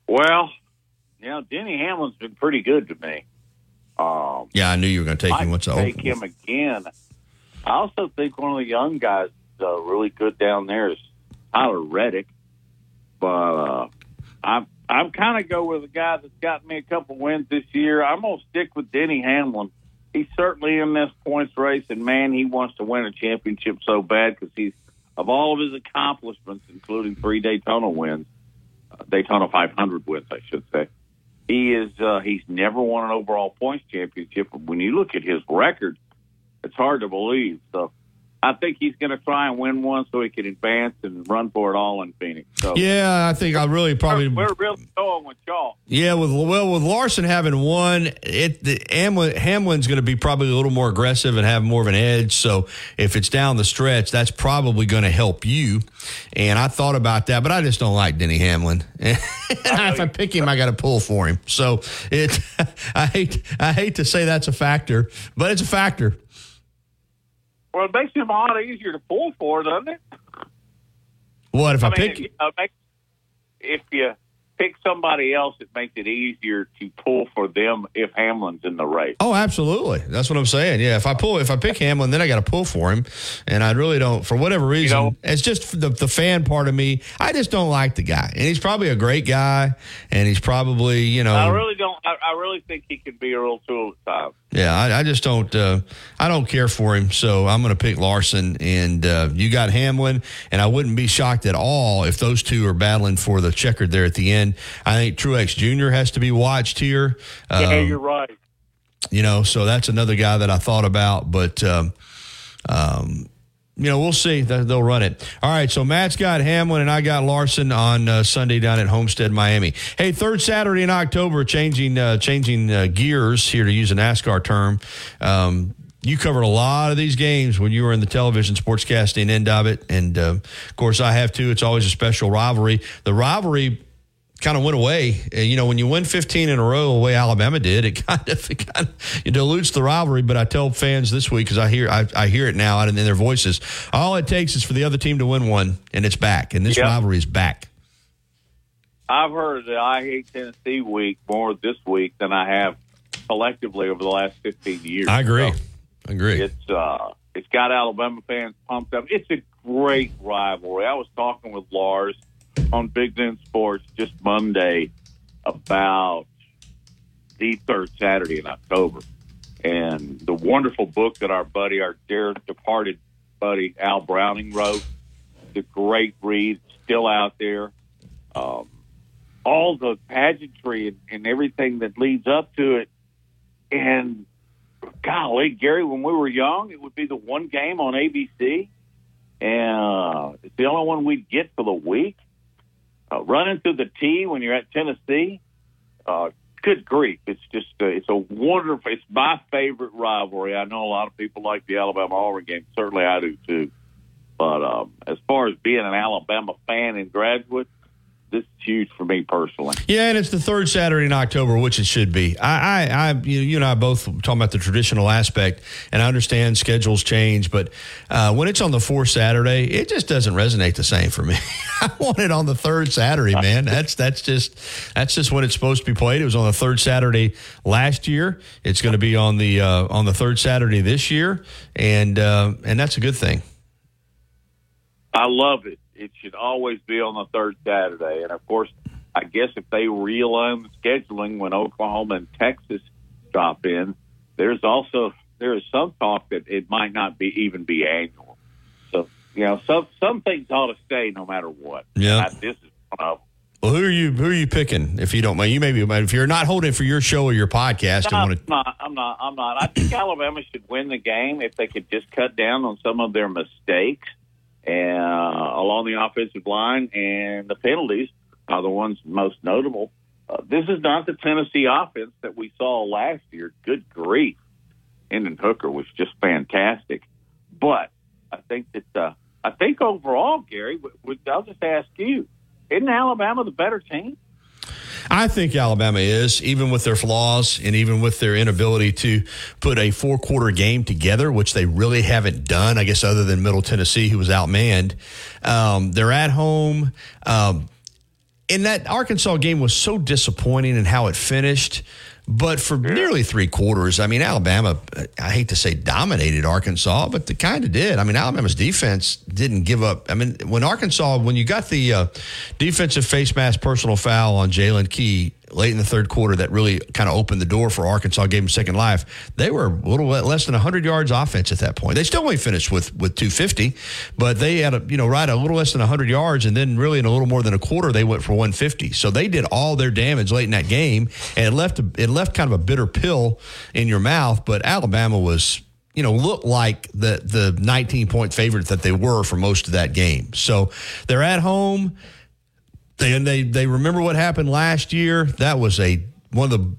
Well, you know, Denny Hamlin's been pretty good to me. Um, Yeah, I knew you were going to take I him. What's take him again. I also think one of the young guys uh, really good down there is Tyler Reddick. But uh, I'm I'm kind of go with a guy that's got me a couple wins this year. I'm gonna stick with Denny Hamlin. He's certainly in this points race, and man, he wants to win a championship so bad because he's of all of his accomplishments, including three Daytona wins, uh, Daytona 500 wins, I should say. He is uh, he's never won an overall points championship. But when you look at his record, it's hard to believe. So I think he's going to try and win one so he can advance and run for it all in Phoenix. So Yeah, I think I really probably. we're, we're really going with y'all. Yeah, with well, with Larson having one, it the Hamlin, Hamlin's going to be probably a little more aggressive and have more of an edge. So if it's down the stretch, that's probably going to help you. And I thought about that, but I just don't like Denny Hamlin. if I pick him, I got to pull for him. So it, I hate, I hate to say that's a factor, but it's a factor. Well, it makes him a lot easier to pull for, doesn't it? What if I, I mean, pick? you it uh, makes- if you pick somebody else, it makes it easier to pull for them if Hamlin's in the race. Oh, absolutely. That's what I'm saying. Yeah, if I pull, if I pick Hamlin, then I got to pull for him, and I really don't. For whatever reason, know- it's just the the fan part of me. I just don't like the guy, and he's probably a great guy, and he's probably you know. I really don't. I, I really think he can be a real tool at times. Yeah, I, I just don't. Uh, I don't care for him, so I'm going to pick Larson. And uh, you got Hamlin, and I wouldn't be shocked at all if those two are battling for the checkered there at the end. I think Truex Jr. has to be watched here. yeah, Um, you're right. you know, so that's another guy that I thought about, but um, um, you know, we'll see. They- They'll run it. All right. So Matt's got Hamlin and I got Larson on uh, Sunday down at Homestead, Miami. Hey, third Saturday in October, changing uh, changing uh, gears here to use a NASCAR term. Um, you covered a lot of these games when you were in the television sportscasting end of it, and uh, of course I have too. It's always a special rivalry. The rivalry kind of went away. You know, when you win 15 in a row, the way Alabama did, it kind of, it kind of it dilutes the rivalry. But I tell fans this week because I hear I, I hear it now in their voices. All it takes is for the other team to win one, and it's back. And this Yeah. rivalry is back. I've heard that I hate Tennessee week more this week than I have collectively over the last 15 years. I agree. So I agree. it's uh, it's got Alabama fans pumped up. It's a great rivalry. I was talking with Lars on Big Ten Sports just Monday about the third Saturday in October, and the wonderful book that our buddy, our dear departed buddy Al Browning wrote. The great read, still out there. Um, all the pageantry and, and everything that leads up to it, and golly, Gary, when we were young, it would be the one game on ABC, and uh, it's the only one we'd get for the week. Uh, running through the T when you're at Tennessee, uh, good grief! It's just uh, it's a wonderful. It's my favorite rivalry. I know a lot of people like the Alabama Auburn game. Certainly, I do too. But um, as far as being an Alabama fan in graduate, this is huge for me personally. Yeah, and it's the third Saturday in October, which it should be. I, I, I you, you and I both talking about the traditional aspect, and I understand schedules change, but uh, when it's on the fourth Saturday, it just doesn't resonate the same for me. I want it on the third Saturday, man. That's that's just that's just when it's supposed to be played. It was on the third Saturday last year. It's going to be on the uh, on the third Saturday this year, and uh, and that's a good thing. I love it. It should always be on the third Saturday. And of course, I guess if they realign the scheduling when Oklahoma and Texas drop in, there's also there is some talk that it might not be even be annual. So you know, some some things ought to stay no matter what. Yeah. I- this is one of them. Well, who are you? Who are you picking? If you don't mind, you maybe if you're not holding for your show or your podcast, No, I'm not. I'm not. I'm not. I think Alabama should win the game if they could just cut down on some of their mistakes uh, along the offensive line, and the penalties are the ones most notable. Uh, this is not the Tennessee offense that we saw last year. Good grief, Hendon Hooker was just fantastic. But I think that uh, I think overall, Gary, w- w- I'll just ask you: Isn't Alabama the better team? I think Alabama is, even with their flaws and even with their inability to put a four quarter game together, which they really haven't done, I guess, other than Middle Tennessee, who was outmanned. Um, they're at home. Um, and that Arkansas game was so disappointing in how it finished. But for nearly three quarters, I mean, Alabama, I hate to say dominated Arkansas, but they kind of did. I mean, Alabama's defense didn't give up. I mean, when Arkansas, when you got the uh, defensive face mask personal foul on Jaylen Key late in the third quarter that really kind of opened the door for Arkansas, gave them second life, they were a little less than 100 yards offense at that point. They still only finished with, with 250, but they had a, you know, right a little less than 100 yards, and then really in a little more than a quarter, they went for 150. So they did all their damage late in that game, and it left, it left kind of a bitter pill in your mouth, but Alabama was you know, looked like the the 19 point favorite that they were for most of that game. So they're at home. They and they they remember what happened last year. That was a one of the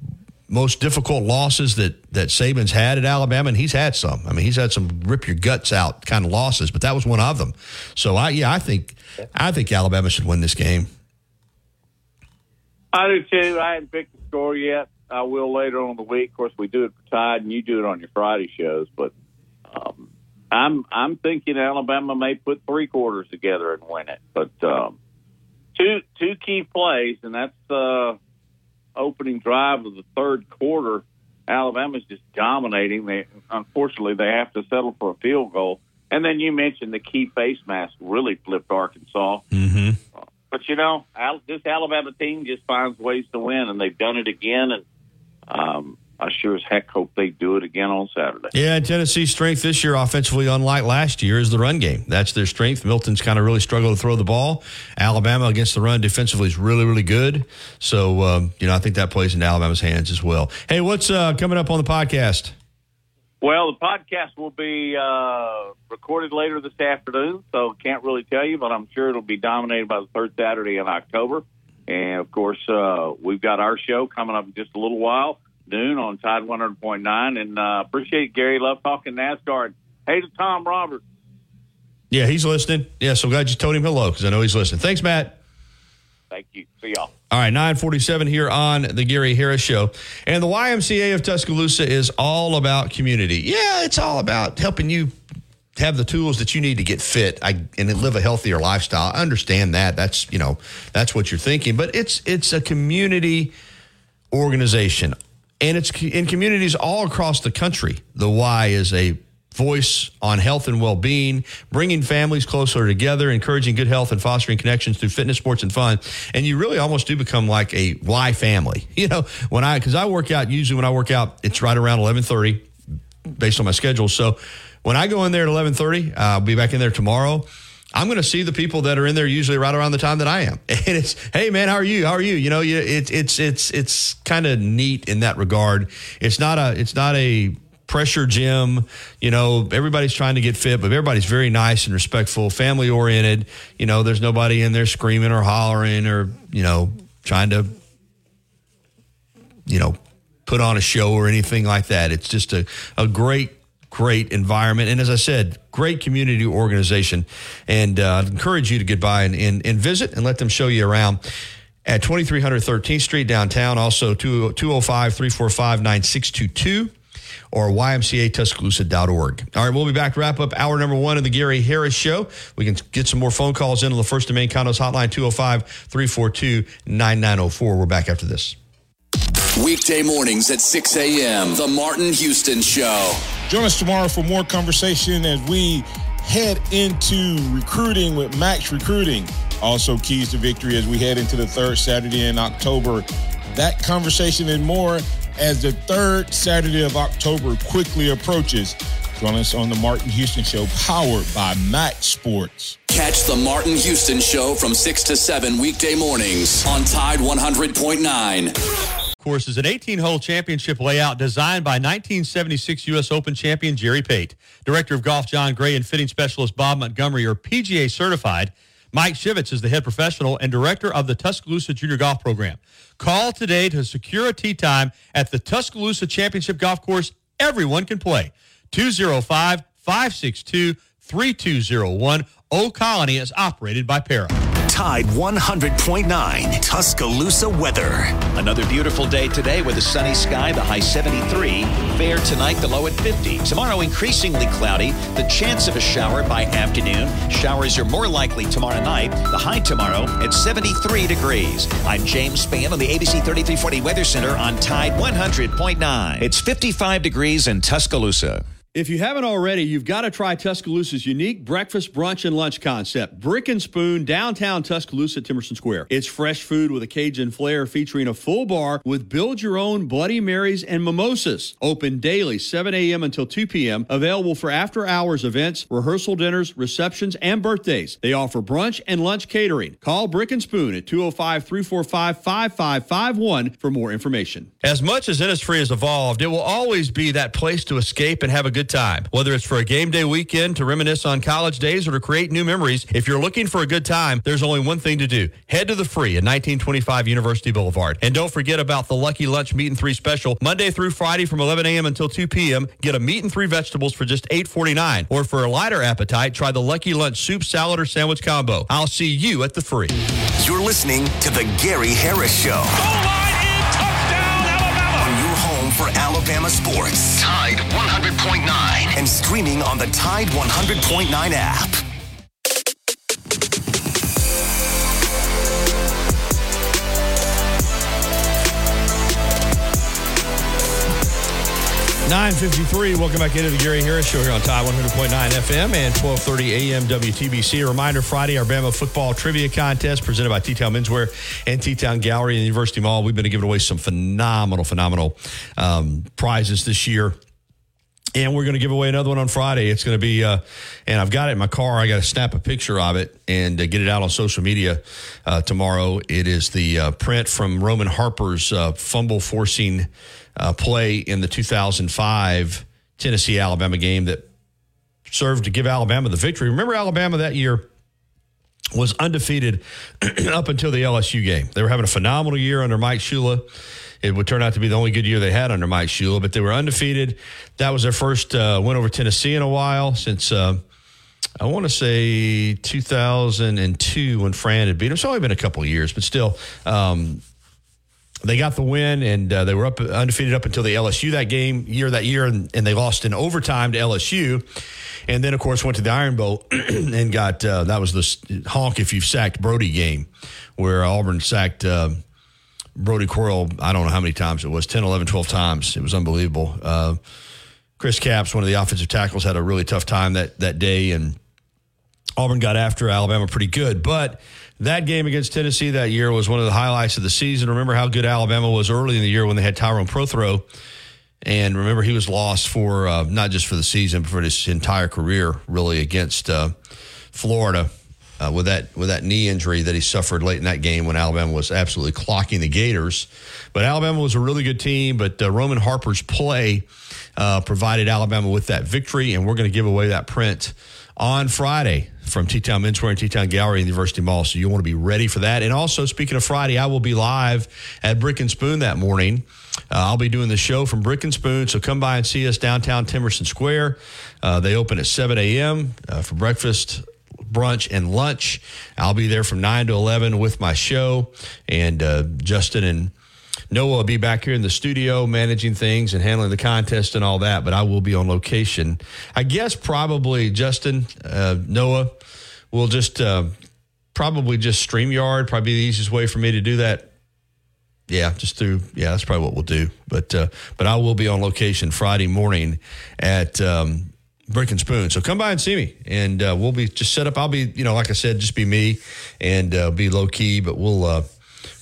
most difficult losses that that Saban's had at Alabama, and he's had some. I mean, he's had some rip your guts out kind of losses, but that was one of them. So I yeah, I think I think Alabama should win this game. I do too. I hadn't picked the score yet. I will later on in the week. Of course, we do it for Tide, and you do it on your Friday shows. But um, I'm I'm thinking Alabama may put three quarters together and win it. But um, two two key plays, and that's the opening drive of the third quarter. Alabama's just dominating. They unfortunately they have to settle for a field goal. And then you mentioned the key face mask really flipped Arkansas. Mm-hmm. But you know, Al- this Alabama team just finds ways to win, and they've done it again. And um, I sure as heck hope they do it again on Saturday. Yeah, Tennessee's strength this year, offensively, unlike last year, is the run game. That's their strength. Milton's kind of really struggled to throw the ball. Alabama against the run defensively is really, really good. So, um, you know, I think that plays into Alabama's hands as well. Hey, what's uh, coming up on the podcast? Well, the podcast will be uh, recorded later this afternoon, so can't really tell you, but I'm sure it'll be dominated by the third Saturday in October. And of course, uh, we've got our show coming up in just a little while, noon on Tide 100.9. And uh, appreciate Gary. Love talking NASCAR. Hey to Tom Roberts. Yeah, he's listening. Yeah, so glad you told him hello because I know he's listening. Thanks, Matt. Thank you. See y'all. All right, 947 here on the Gary Harris Show. And the YMCA of Tuscaloosa is all about community. Yeah, it's all about helping you have the tools that you need to get fit and live a healthier lifestyle. I understand that. That's, you know, that's what you're thinking. But it's it's a community organization. And it's in communities all across the country. The Y is a voice on health and well-being, bringing families closer together, encouraging good health and fostering connections through fitness, sports, and fun. And you really almost do become like a Y family. You know, when I because I work out usually when I work out, it's right around eleven thirty, based on my schedule. So when I go in there at eleven thirty, I'll be back in there tomorrow. I'm going to see the people that are in there usually right around the time that I am, and it's hey man, how are you? How are you? You know, you, it's it's it's it's kind of neat in that regard. It's not a it's not a pressure gym. You know, everybody's trying to get fit, but everybody's very nice and respectful, family oriented. You know, there's nobody in there screaming or hollering or, you know, trying to, you know, put on a show or anything like that. It's just a, a great, great environment. And as I said, great community organization. And uh, I'd encourage you to get by and, and, and visit and let them show you around at 2300 13th Street downtown. Also, 205 345 9622 or ymcatuscaloosa.org. All right, we'll be back to wrap up hour number one of the Gary Harris Show. We can get some more phone calls in on the First and Main Condos hotline, 205 342 9904. We're back after this. Weekday mornings at 6 a.m. The Martin Houston Show. Join us tomorrow for more conversation as we head into recruiting with Max Recruiting. Also, keys to victory as we head into the third Saturday in October. That conversation and more as the third Saturday of October quickly approaches. Join us on the Martin Houston Show, powered by Max Sports. Catch the Martin Houston Show from 6 to 7 weekday mornings on Tide 100.9. course, is an 18 hole championship layout designed by 1976 U.S. Open champion Jerry Pate. Director of Golf John Gray and fitting specialist Bob Montgomery are PGA certified. Mike Shivitz is the head professional and director of the Tuscaloosa Junior Golf Program. Call today to secure a tee time at the Tuscaloosa Championship Golf Course. Everyone can play. 205 562 3201. Ol' Colony is operated by Para. Tide 100.9 Tuscaloosa weather. Another beautiful day today with a sunny sky, the high 73. Fair tonight, the low at 50. Tomorrow, increasingly cloudy. The chance of a shower by afternoon. Showers are more likely tomorrow night. The high tomorrow at 73 degrees. I'm James Spann on the ABC 3340 Weather Center on Tide 100.9. It's 55 degrees in Tuscaloosa. If you haven't already, you've got to try Tuscaloosa's unique breakfast, brunch, and lunch concept. Brick and Spoon, downtown Tuscaloosa, Temerson Square. It's fresh food with a Cajun flair featuring a full bar with build your own Bloody Marys and mimosas. Open daily, 7 a.m. until 2 p.m. Available for after hours events, rehearsal dinners, receptions, and birthdays. They offer brunch and lunch catering. Call Brick and Spoon at 205 345 5551 for more information. As much as Innisfree has evolved, it will always be that place to escape and have a good time. Whether it's for a game day weekend, to reminisce on college days, or to create new memories, if you're looking for a good time, there's only one thing to do. Head to the free at 1925 University Boulevard. And don't forget about the Lucky Lunch Meat and Three special, Monday through Friday from 11 a.m. until 2 p.m. Get a meat and three vegetables for just $8.49. Or for a lighter appetite, try the Lucky Lunch soup, salad, or sandwich combo. I'll see you at the free. You're listening to The Gary Harris Show. Oh, on your home for Alabama sports. Tide 100.9. And streaming on the Tide 100.9 app. Nine fifty-three. Welcome back into the Gary Harris Show here on Tide 100.9 FM and 12:30 AM WTBC. A reminder: Friday, our Bama football trivia contest presented by T-Town Menswear and T-Town Gallery and University Mall. We've been giving away some phenomenal, phenomenal um, prizes this year. And we're going to give away another one on Friday. It's going to be, uh, and I've got it in my car. I got to snap a picture of it and uh, get it out on social media uh, tomorrow. It is the uh, print from Roman Harper's uh, fumble forcing uh, play in the 2005 Tennessee Alabama game that served to give Alabama the victory. Remember, Alabama that year was undefeated up until the LSU game. They were having a phenomenal year under Mike Shula. It would turn out to be the only good year they had under Mike Shula, but they were undefeated. That was their first uh, win over Tennessee in a while since. Uh, I want to say 2002 when Fran had beat them. It's only been a couple years, but still, um, they got the win and uh, they were up undefeated up until the LSU that game year that year, and, and they lost in overtime to LSU, and then of course went to the Iron Bowl and got uh, that was the honk if you've sacked Brodie game, where Auburn sacked. Uh, Brodie Croyle, I don't know how many times it was 10, 11, 12 times. It was unbelievable. Uh, Chris Capps, one of the offensive tackles, had a really tough time that, that day, and Auburn got after Alabama pretty good. But that game against Tennessee that year was one of the highlights of the season. Remember how good Alabama was early in the year when they had Tyrone Prothro. And remember, he was lost for uh, not just for the season, but for his entire career, really, against uh, Florida uh, with that with that knee injury that he suffered late in that game when Alabama was absolutely clocking the Gators. But Alabama was a really good team. But uh, Roman Harper's play uh, provided Alabama with that victory, and we're going to give away that print on Friday from T-Town Menswear and T-Town Gallery in the University Mall. So you want to be ready for that. And also, speaking of Friday, I will be live at Brick and Spoon that morning. Uh, I'll be doing the show from Brick and Spoon, so come by and see us downtown Temerson Square. Uh, they open at 7 a.m. Uh, for breakfast, brunch, and lunch. I'll be there from 9 to 11 with my show, and uh, Justin and Noah will be back here in the studio managing things and handling the contest and all that, but I will be on location. I guess probably Justin, uh, Noah will just uh, probably just StreamYard, probably the easiest way for me to do that. Yeah, just through yeah, that's probably what we'll do. But uh, but I will be on location Friday morning at um, Brick and Spoon. So come by and see me, and uh, we'll be just set up. I'll be you know like I said, just be me and uh, be low key, but we'll uh,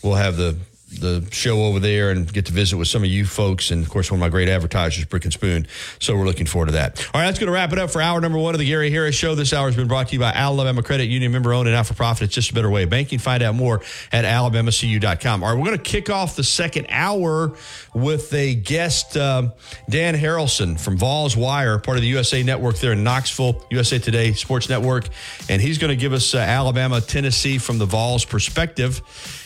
we'll have the the show over there and get to visit with some of you folks, and of course, one of my great advertisers, Brick and Spoon. So we're looking forward to that. All right, that's going to wrap it up for hour number one of the Gary Harris Show. This hour has been brought to you by Alabama Credit Union, member owned and not for profit. It's just a better way of banking. Find out more at alabamacu.com. All right, we're going to kick off the second hour with a guest, uh, Dan Harralson from Vols Wire, part of the USA Network there in Knoxville, USA Today Sports Network, and he's going to give us uh, Alabama, Tennessee from the Vols perspective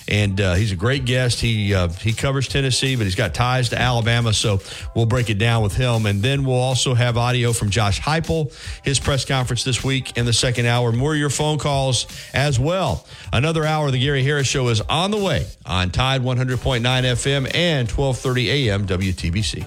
and uh, he's a great guest. He uh, he covers Tennessee, but he's got ties to Alabama, so we'll break it down with him. And then we'll also have audio from Josh Heupel, his press conference this week in the second hour. More of your phone calls as well. Another hour of the Gary Harris Show is on the way on Tide 100.9 FM and 12:30 a.m. WTBC.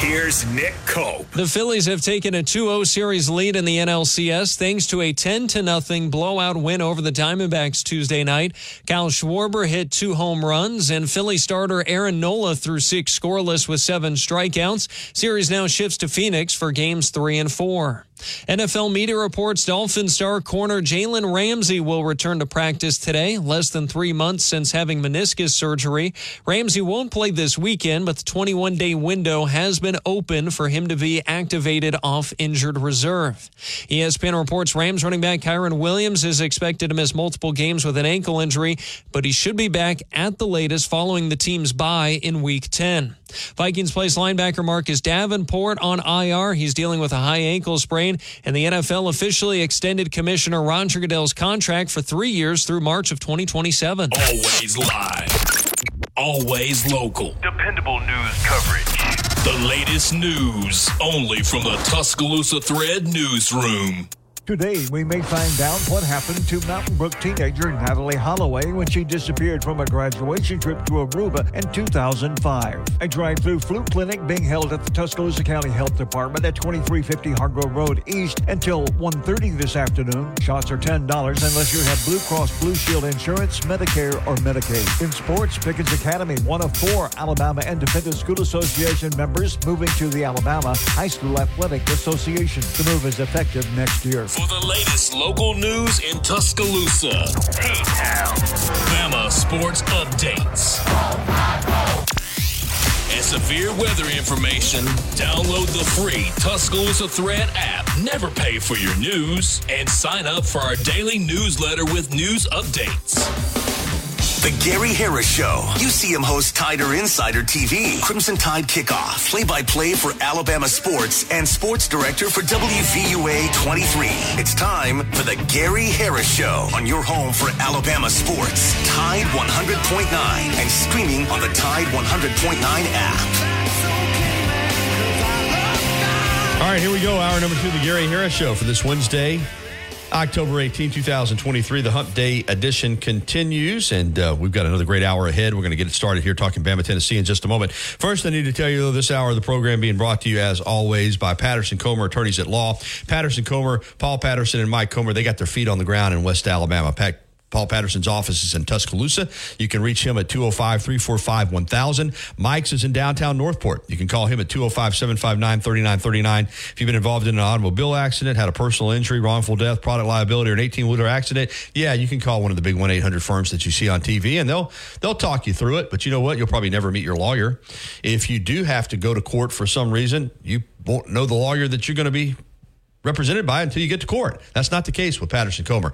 Here's Nick Cope. The Phillies have taken a 2-0 series lead in the NLCS thanks to a 10 0 nothing blowout win over the Diamondbacks Tuesday night. Cal Schwarber hit two home runs and Philly starter Aaron Nola threw six scoreless with seven strikeouts. Series now shifts to Phoenix for games 3 and 4. NFL media reports Dolphin star corner Jalen Ramsey will return to practice today, less than three months since having meniscus surgery. Ramsey won't play this weekend, but the 21 day window has been open for him to be activated off injured reserve. ESPN reports Rams running back Kyren Williams is expected to miss multiple games with an ankle injury, but he should be back at the latest following the team's bye in week 10. Vikings place linebacker Marcus Davenport on IR. He's dealing with a high ankle sprain, and the NFL officially extended Commissioner Roger Goodell's contract for three years through March of 2027. Always live. Always local. Dependable news coverage. The latest news only from the Tuscaloosa Thread Newsroom. Today, we may find out what happened to Mountain Brook teenager Natalee Holloway when she disappeared from a graduation trip to Aruba in 2005. A drive-through flu clinic being held at the Tuscaloosa County Health Department at 2350 Hargrove Road East until 1.30 this afternoon. Shots are $10 unless you have Blue Cross Blue Shield insurance, Medicare, or Medicaid. In sports, Pickens Academy, one of four Alabama Independent School Association members moving to the Alabama High School Athletic Association. The move is effective next year. For the latest local news in Tuscaloosa, T-Town, Bama Sports Updates. And severe weather information, download the free Tuscaloosa Thread app. Never pay for your news and sign up for our daily newsletter with news updates. The Gary Harris Show. UCM host Tider Insider TV. Crimson Tide Kickoff. Play by play for Alabama sports and sports director for WVUA 23. It's time for the Gary Harris Show on your home for Alabama sports. Tide 100.9 and streaming on the Tide 100.9 app. All right, here we go. Hour number two, the Gary Harris Show for this Wednesday, October 18, 2023. The Hump Day edition continues, and uh, we've got another great hour ahead. We're going to get it started here talking Bama, Tennessee in just a moment. First, I need to tell you, though, this hour of the program being brought to you, as always, by Patterson Comer, attorneys at law. Patterson Comer, Paul Patterson, and Mike Comer, they got their feet on the ground in West Alabama. Pat- Paul Patterson's office is in Tuscaloosa. You can reach him at 205 345 1000. Mike's is in downtown Northport. You can call him at 205 759 3939. If you've been involved in an automobile accident, had a personal injury, wrongful death, product liability, or an 18 wheeler accident, yeah, you can call one of the big 1 800 firms that you see on TV and they'll, they'll talk you through it. But you know what? You'll probably never meet your lawyer. If you do have to go to court for some reason, you won't know the lawyer that you're going to be represented by until you get to court. That's not the case with Patterson Comer.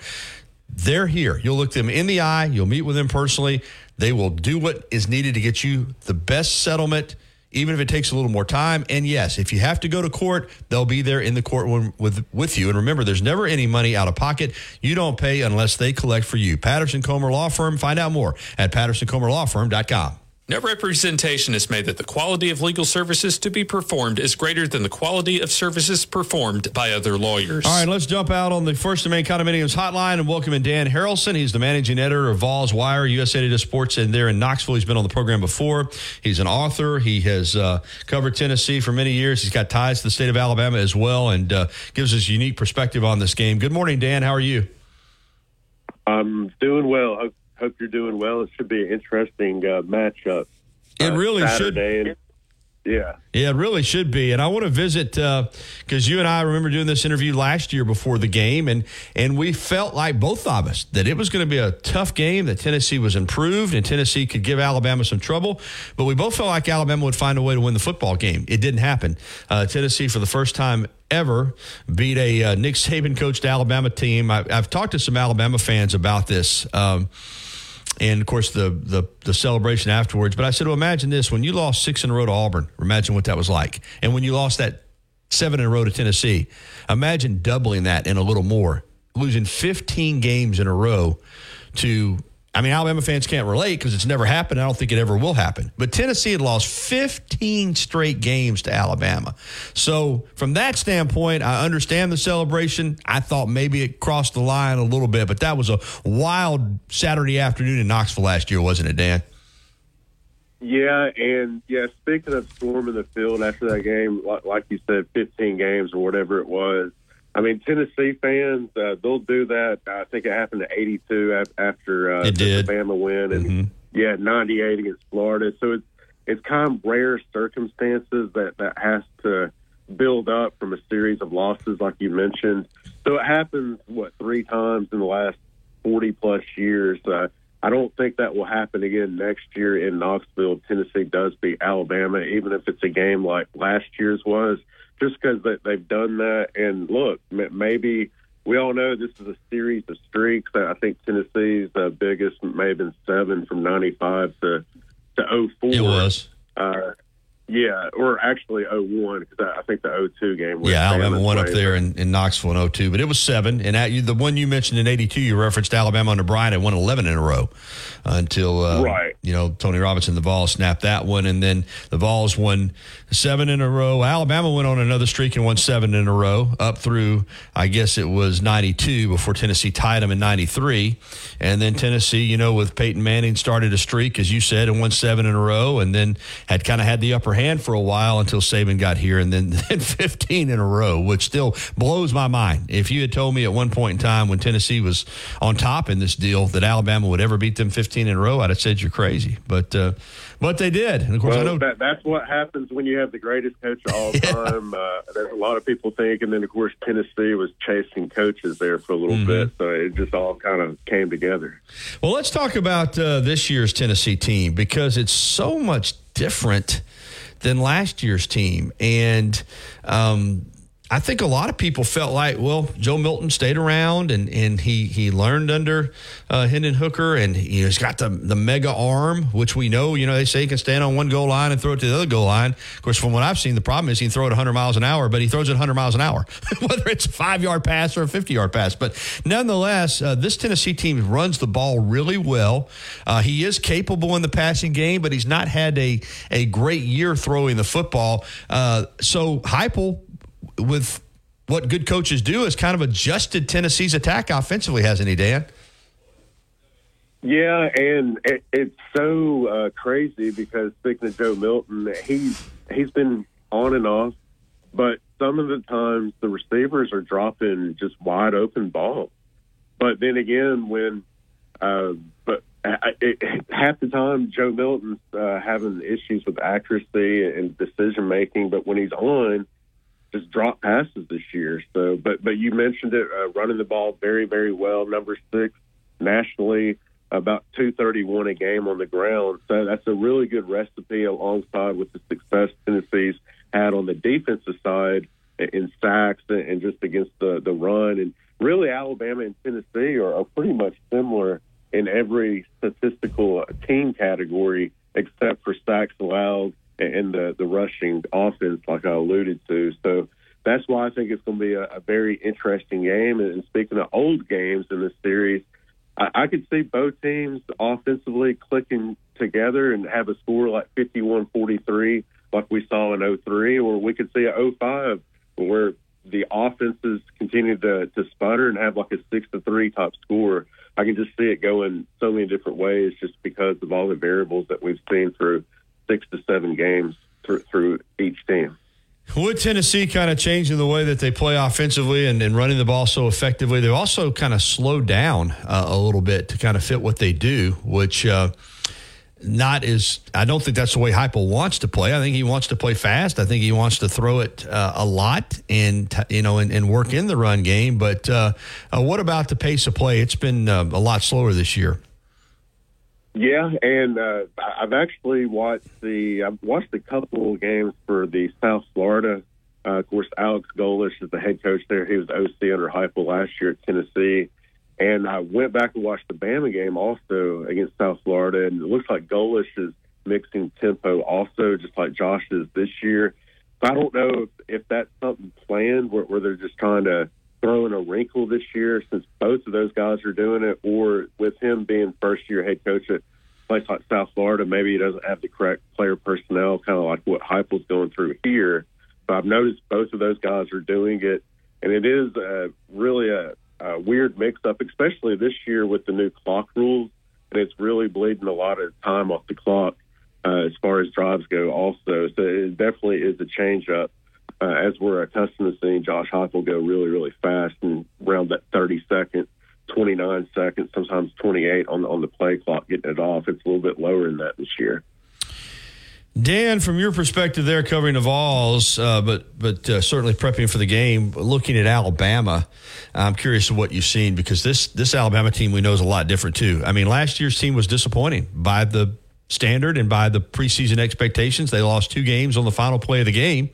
They're here. You'll look them in the eye. You'll meet with them personally. They will do what is needed to get you the best settlement even if it takes a little more time. And yes, if you have to go to court, they'll be there in the courtroom with with you. And remember, there's never any money out of pocket. You don't pay unless they collect for you. Patterson Comer Law Firm. Find out more at pattersoncomerlawfirm.com. No representation is made that the quality of legal services to be performed is greater than the quality of services performed by other lawyers. All right, let's jump out on the First and Main Condominiums hotline and welcome in Dan Harralson. He's the managing editor of Vols Wire, USA Today Sports, and there in Knoxville. He's been on the program before. He's an author. He has uh, covered Tennessee for many years. He's got ties to the state of Alabama as well and uh, gives us unique perspective on this game. Good morning, Dan. How are you? I'm doing well. Hope, hope you're doing well. It should be an interesting uh, matchup. It uh, really Saturday. should. Yeah. Yeah, it really should be. And I want to visit because you and I remember doing this interview last year before the game, and and we felt like both of us that it was going to be a tough game. That Tennessee was improved, and Tennessee could give Alabama some trouble. But we both felt like Alabama would find a way to win the football game. It didn't happen. Uh, Tennessee, for the first time ever, beat a uh, Nick Saban coached Alabama team. I, I've talked to some Alabama fans about this. Um, and of course the, the the celebration afterwards. But I said, well, imagine this: when you lost six in a row to Auburn, imagine what that was like, and when you lost that seven in a row to Tennessee, imagine doubling that and a little more, losing 15 games in a row to. I mean, Alabama fans can't relate because it's never happened. I don't think it ever will happen. But Tennessee had lost 15 straight games to Alabama. So, from that standpoint, I understand the celebration. I thought maybe it crossed the line a little bit, but that was a wild Saturday afternoon in Knoxville last year, wasn't it, Dan? Yeah, and yeah, speaking of storming the field after that game, like, like you said, 15 games or whatever it was. I mean, Tennessee fans, uh, they'll do that. I think it happened to 82 after uh, It did. the Alabama win, and yeah, 98 against Florida. So it's it's kind of rare circumstances that that has to build up from a series of losses, like you mentioned. So it happens what three times in the last 40 plus years. Uh, I don't think that will happen again next year in Knoxville. Tennessee does beat Alabama, even if it's a game like last year's was, just because they, they've done that. And look, m- maybe we all know this is a series of streaks. I think Tennessee's uh, biggest may have been seven from 95 to, to 04. It was. Uh, yeah, or actually 01, because I I think the 02 game was Yeah, Alabama won up there in, in Knoxville in 02, but it was seven. And at, the one you mentioned in 82, you referenced Alabama under Bryant had won 11 in a row uh, until, uh, Right. you know, Tony Robinson, the Vols snapped that one. And then the Vols won seven in a row. Alabama went on another streak and won seven in a row up through, I guess it was 92 before Tennessee tied them in 93. And then Tennessee, you know, with Peyton Manning started a streak, as you said, and won seven in a row and then had kind of had the upper hand for a while until Saban got here and then, then 15 in a row, which still blows my mind. If you had told me at one point in time when Tennessee was on top in this deal that Alabama would ever beat them 15 in a row, I'd have said you're crazy. But, uh, but they did. And of course, I know that, that's what happens when you have the greatest coach of all time. Uh, there's a lot of people think, and then of course Tennessee was chasing coaches there for a little Mm-hmm. bit, so it just all kind of came together. Well, let's talk about uh, this year's Tennessee team because it's so much different than last year's team. And um, I think a lot of people felt like, well, Joe Milton stayed around and, and he he learned under uh, Hendon Hooker, and you know, he's got the the mega arm, which we know. You know, they say he can stand on one goal line and throw it to the other goal line. Of course, from what I've seen, the problem is he can throw it 100 miles an hour, but he throws it 100 miles an hour, whether it's a five yard pass or a 50 yard pass. But nonetheless, uh, this Tennessee team runs the ball really well. Uh, he is capable in the passing game, but he's not had a a great year throwing the football. Uh, so Heupel with what good coaches do is kind of adjusted Tennessee's attack offensively, hasn't he, Dan? Yeah, and it, it's so uh, crazy because speaking of Joe Milton, he's he's been on and off, but some of the times the receivers are dropping just wide open balls. But then again, when uh, but I- it, half the time Joe Milton's uh, having issues with accuracy and decision making, but when he's on, just drop passes this year. So, but but you mentioned it, uh, running the ball very very well. Number six nationally, about two thirty one a game on the ground. So that's a really good recipe alongside with the success Tennessee's had on the defensive side in sacks and just against the the run. And really, Alabama and Tennessee are, are pretty much similar in every statistical team category except for sacks allowed and the the rushing offense, like I alluded to. So that's why I think it's going to be a, a very interesting game. And speaking of old games in this series, I, I could see both teams offensively clicking together and have a score like 51-43 like we saw in 03, or we could see a 05 where the offenses continue to, to sputter and have like a six to three top score. I can just see it going so many different ways just because of all the variables that we've seen through six to seven games through, through each team. Would Tennessee kind of changing the way that they play offensively and, and running the ball so effectively? They've also kind of slowed down uh, a little bit to kind of fit what they do, which uh, not as I don't think that's the way Heupel wants to play. I think he wants to play fast. I think he wants to throw it uh, a lot and you know and, and, work in the run game. But uh, uh, what about the pace of play? It's been uh, a lot slower this year. Yeah, and uh, I've actually watched the I've watched a couple of games for the South Florida. Uh, of course, Alex Golesh is the head coach there. He was OC under Heupel last year at Tennessee. And I went back and watched the Bama game also against South Florida, and it looks like Golesh is mixing tempo also, just like Josh is this year. So I don't know if, if that's something planned where, where they're just trying to throw in a wrinkle this year since both of those guys are doing it, or with him being first year head coach at a place like South Florida, maybe he doesn't have the correct player personnel, kind of like what Heupel's going through here. But I've noticed both of those guys are doing it, and it is uh, really a uh, weird mix up, especially this year with the new clock rules. And it's really bleeding a lot of time off the clock uh, as far as drives go, also. So it definitely is a change up uh, as we're accustomed to seeing Josh Heupel go really, really fast and around that 30 second, 29 seconds, sometimes 28 on, on the play clock, getting it off. It's a little bit lower than that this year. Dan, from your perspective, there covering the Vols, uh, but but uh, certainly prepping for the game, looking at Alabama, I'm curious of what you've seen because this this Alabama team we know is a lot different too. I mean, last year's team was disappointing by the standard and by the preseason expectations. They lost two games on the final play of the game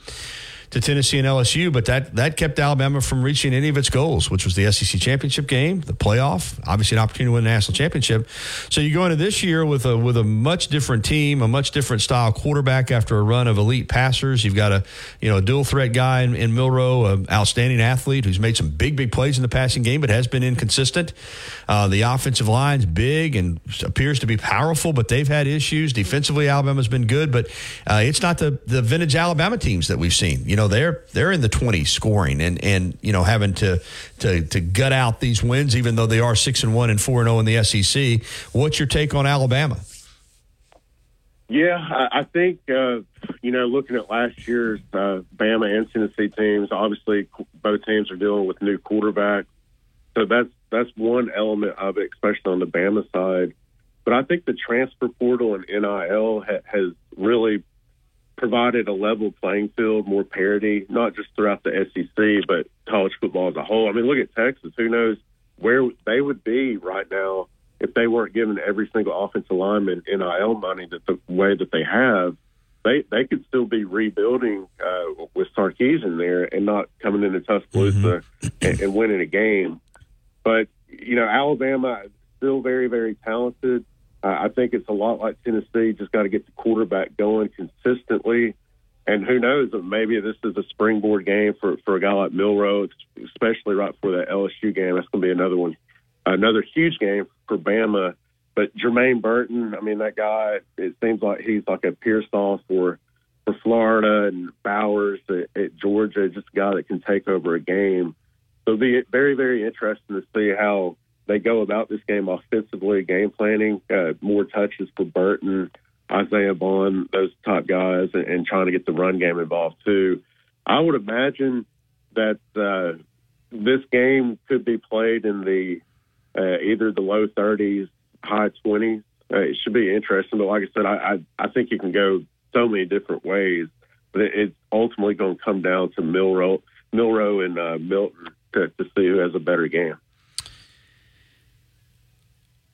to Tennessee and LSU, but that that kept Alabama from reaching any of its goals, which was the SEC championship game, the playoff, obviously an opportunity to win the national championship. So you go into this year with a with a much different team, a much different style quarterback after a run of elite passers. You've got a you know a dual threat guy in, in Milroe, an outstanding athlete who's made some big big plays in the passing game, but has been inconsistent. Uh, the offensive line's big and appears to be powerful, but they've had issues defensively. Alabama's been good, but uh, it's not the the vintage Alabama teams that we've seen. You know know they're they're in the 20s scoring and and you know having to to to gut out these wins even though they are 6 and 1 and 4 and 0 in the SEC. What's your take on Alabama? Yeah, I, I think uh, you know looking at last year's uh, Bama and Tennessee teams, obviously both teams are dealing with new quarterbacks, so that's that's one element of it, especially on the Bama side. But I think the transfer portal and NIL ha- has really provided a level playing field, more parity, not just throughout the SEC, but college football as a whole. I mean, look at Texas. Who knows where they would be right now if they weren't given every single offensive lineman NIL money that the way that they have? They they could still be rebuilding uh, with Sarkisian there and not coming into Tuscaloosa mm-hmm. and, and winning a game. But you know, Alabama still very very talented. Uh, I think it's a lot like Tennessee. Just got to get the quarterback going consistently. And who knows? Maybe this is a springboard game for, for a guy like Milroe, especially right before that LSU game. That's going to be another one, another huge game for Bama. But Jermaine Burton, I mean, that guy, it seems like he's like a Pearsall for for Florida and Bowers at, at Georgia, just a guy that can take over a game. So it'll be very, very interesting to see how they go about this game offensively, game planning, uh, more touches for Burton, Isaiah Bond, those top guys, and, and, trying to get the run game involved too. I would imagine that uh, this game could be played in the uh, either the low 30s, high 20s. Uh, it should be interesting, but like I said, I, I, I think you can go so many different ways. But it, it's ultimately going to come down to Milroe, Milroe and uh, Milton to, to see who has a better game.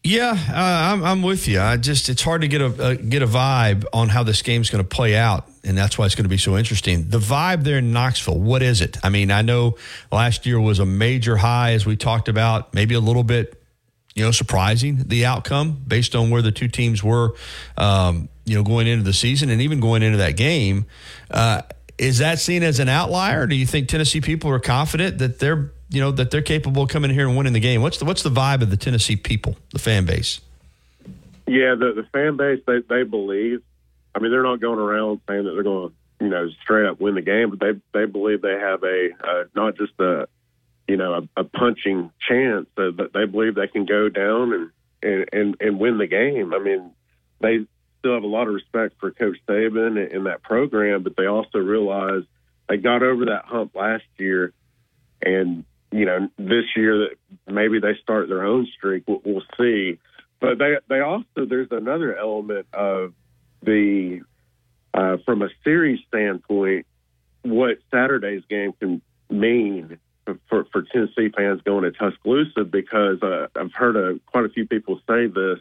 Yeah, uh, I'm, I'm with you. I just it's hard to get a, get a vibe on how this game's going to play out, and that's why it's going to be so interesting. The vibe there in Knoxville, what is it? I mean, I know last year was a major high, as we talked about, maybe a little bit, you know, surprising the outcome based on where the two teams were, um, you know, going into the season and even going into that game. Uh, is that seen as an outlier? Do you think Tennessee people are confident that they're, you know, that they're capable of coming here and winning the game? What's the what's the vibe of the Tennessee people, the fan base? Yeah, the the fan base they they believe. I mean, they're not going around saying that they're going to you know straight up win the game, but they they believe they have a uh, not just a you know a, a punching chance that they believe they can go down and, and and and win the game. I mean, they still have a lot of respect for Coach Saban and, and that program, but they also realize they got over that hump last year, and you know this year that maybe they start their own streak. We'll, we'll see. But they they also there's another element of the uh, from a series standpoint, what Saturday's game can mean for, for Tennessee fans going to Tuscaloosa because uh, I've heard a, quite a few people say this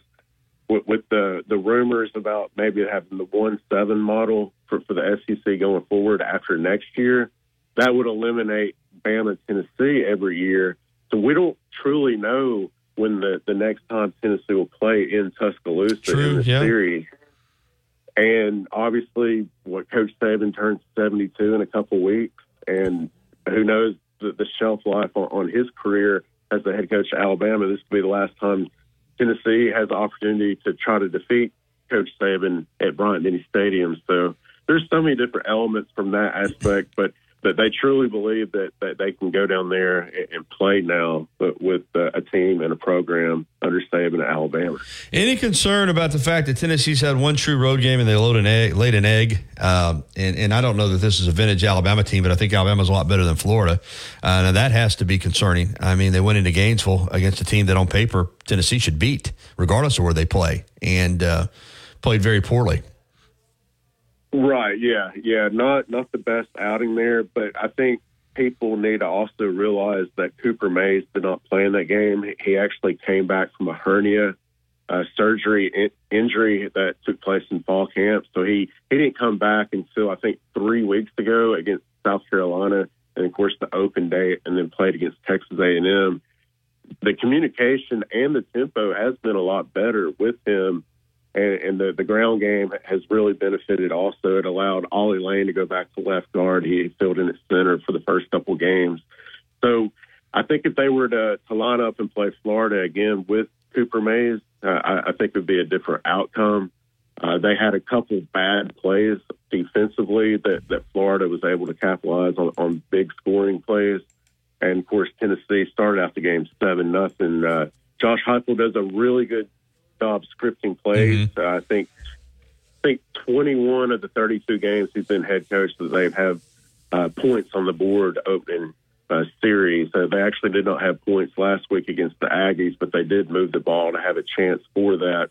with, with the the rumors about maybe having the one seven model for, for the SEC going forward after next year. That would eliminate Bama Tennessee every year. So we don't truly know when the, the next time Tennessee will play in Tuscaloosa True, in the yeah. series. And obviously, what Coach Saban turns 72 in a couple weeks, and who knows the, the shelf life on, on his career as the head coach of Alabama. This will be the last time Tennessee has the opportunity to try to defeat Coach Saban at Bryant Denny Stadium. So there's so many different elements from that aspect, but that they truly believe that, that they can go down there and, play now, but with uh, a team and a program under Saban at Alabama. Any concern about the fact that Tennessee's had one true road game and they load an egg, laid an egg? Um, and, and I don't know that this is a vintage Alabama team, but I think Alabama's a lot better than Florida. Uh, now that has to be concerning. I mean, they went into Gainesville against a team that on paper Tennessee should beat, regardless of where they play, and uh, played very poorly. Right. Yeah. Yeah. Not not the best outing there, but I think people need to also realize that Cooper Mays did not play in that game. He actually came back from a hernia uh, surgery in- injury that took place in fall camp, so he he didn't come back until I think three weeks ago against South Carolina, and of course the open date, and then played against Texas A and M. The communication and the tempo has been a lot better with him and, and the, the ground game has really benefited also. It allowed Ollie Lane to go back to left guard. He filled in at center for the first couple games. So I think if they were to, to line up and play Florida again with Cooper Mays, uh, I, I think it would be a different outcome. Uh, they had a couple bad plays defensively that, that Florida was able to capitalize on, on big scoring plays. And of course, Tennessee started out the game seven nothing. Uh, Josh Heupel does a really good job scripting plays. Uh, I think I think 21 of the 32 games he's been head coach that they've have uh, points on the board opening uh, series. Uh, they actually did not have points last week against the Aggies, but they did move the ball to have a chance for that.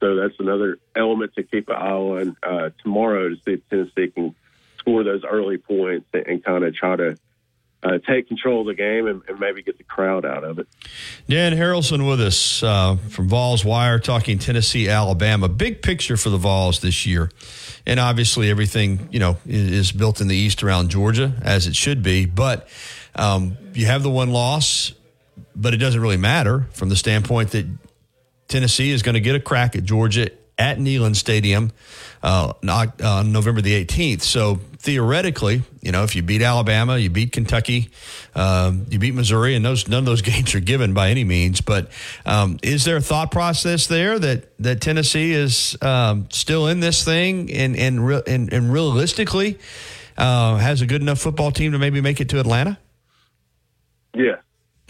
So that's another element to keep an eye on uh, tomorrow to see if Tennessee can score those early points and, and kind of try to uh, take control of the game and, and, maybe get the crowd out of it. Dan Harralson with us uh, from Vols Wire talking Tennessee, Alabama. Big picture for the Vols this year. And obviously, everything, you know, is built in the East around Georgia, as it should be. But um, you have the one loss, but it doesn't really matter from the standpoint that Tennessee is going to get a crack at Georgia at Neyland Stadium uh, uh, November the 18th. So theoretically, you know, if you beat Alabama, you beat Kentucky, um, you beat Missouri, and those none of those games are given by any means. But um, is there a thought process there that that Tennessee is um, still in this thing and and re- and, and realistically uh, has a good enough football team to maybe make it to Atlanta? Yeah.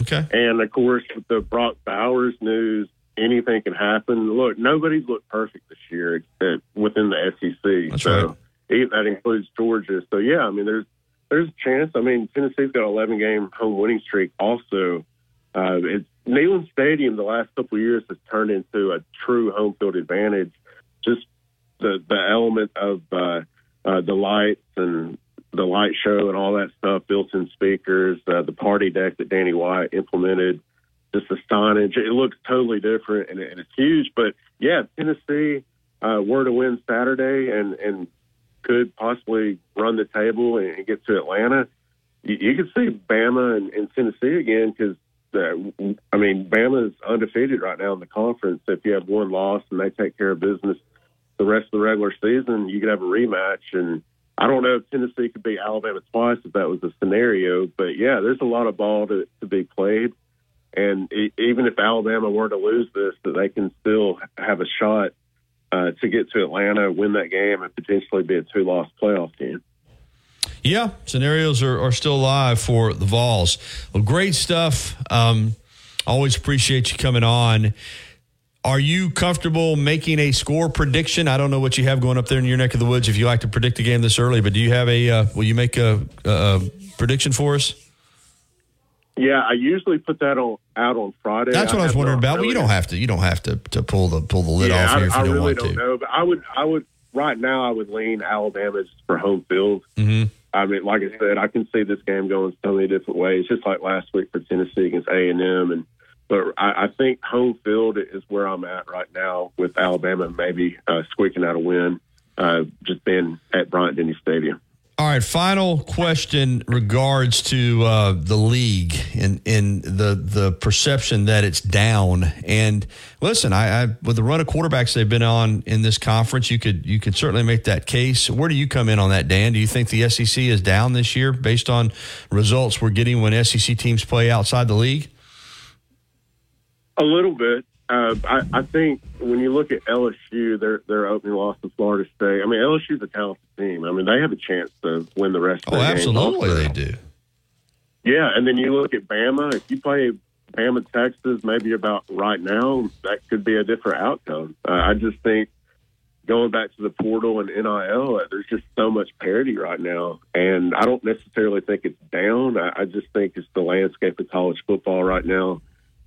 Okay. And of course, with the Brock Bowers news, anything can happen. Look, nobody's looked perfect this year except within the SEC. That's so right. that includes Georgia. So yeah, I mean, there's there's a chance. I mean, Tennessee's got an 11 game home winning streak. Also, uh, it's Neyland Stadium the last couple of years has turned into a true home field advantage. Just the the element of uh, uh, the lights and the light show and all that stuff, built-in speakers, uh, the party deck that Danny White implemented just the. It looks totally different and, and it's huge. But yeah, Tennessee uh, were to win Saturday and and could possibly run the table and, and get to Atlanta. You, you could see Bama and, and Tennessee again because. I mean, Bama is undefeated right now in the conference. If you have one loss and they take care of business the rest of the regular season, you could have a rematch. And I don't know if Tennessee could beat Alabama twice if that was the scenario, but yeah, there's a lot of ball to, to be played. And even if Alabama were to lose this, that they can still have a shot uh, to get to Atlanta, win that game, and potentially be a two-loss playoff team. Yeah, scenarios are, are still alive for the Vols. Well, great stuff. Um, always appreciate you coming on. Are you comfortable making a score prediction? I don't know what you have going up there in your neck of the woods if you like to predict a game this early, but do you have a, uh, will you make a, a, a prediction for us? Yeah, I usually put that on out on Friday. That's what I, was wondering about. Well, you don't have to. You don't have to to pull the pull the lid yeah, off here if you I don't really want don't to. know, but I would, I would, right now, I would lean Alabama for home field. Mm-hmm. I mean, like I said, I can see this game going so many different ways, just like last week for Tennessee against A and M, and but I, I think home field is where I'm at right now with Alabama maybe uh, squeaking out a win, uh, just being at Bryant Denny Stadium. All right, final question regards to uh, the league and in the the perception that it's down. And listen, I, I with the run of quarterbacks they've been on in this conference, you could you could certainly make that case. Where do you come in on that, Dan? Do you think the SEC is down this year based on results we're getting when SEC teams play outside the league? A little bit. Uh, I, I think when you look at LSU, their their opening loss to Florida State. I mean, LSU's a talented team. I mean, they have a chance to win the rest. of Oh, absolutely, they do. Yeah, and then you look at Bama. If you play Bama, Texas, maybe about right now, that could be a different outcome. Uh, I just think going back to the portal and NIL, uh, there's just so much parity right now, and I don't necessarily think it's down. I, I just think it's the landscape of college football right now,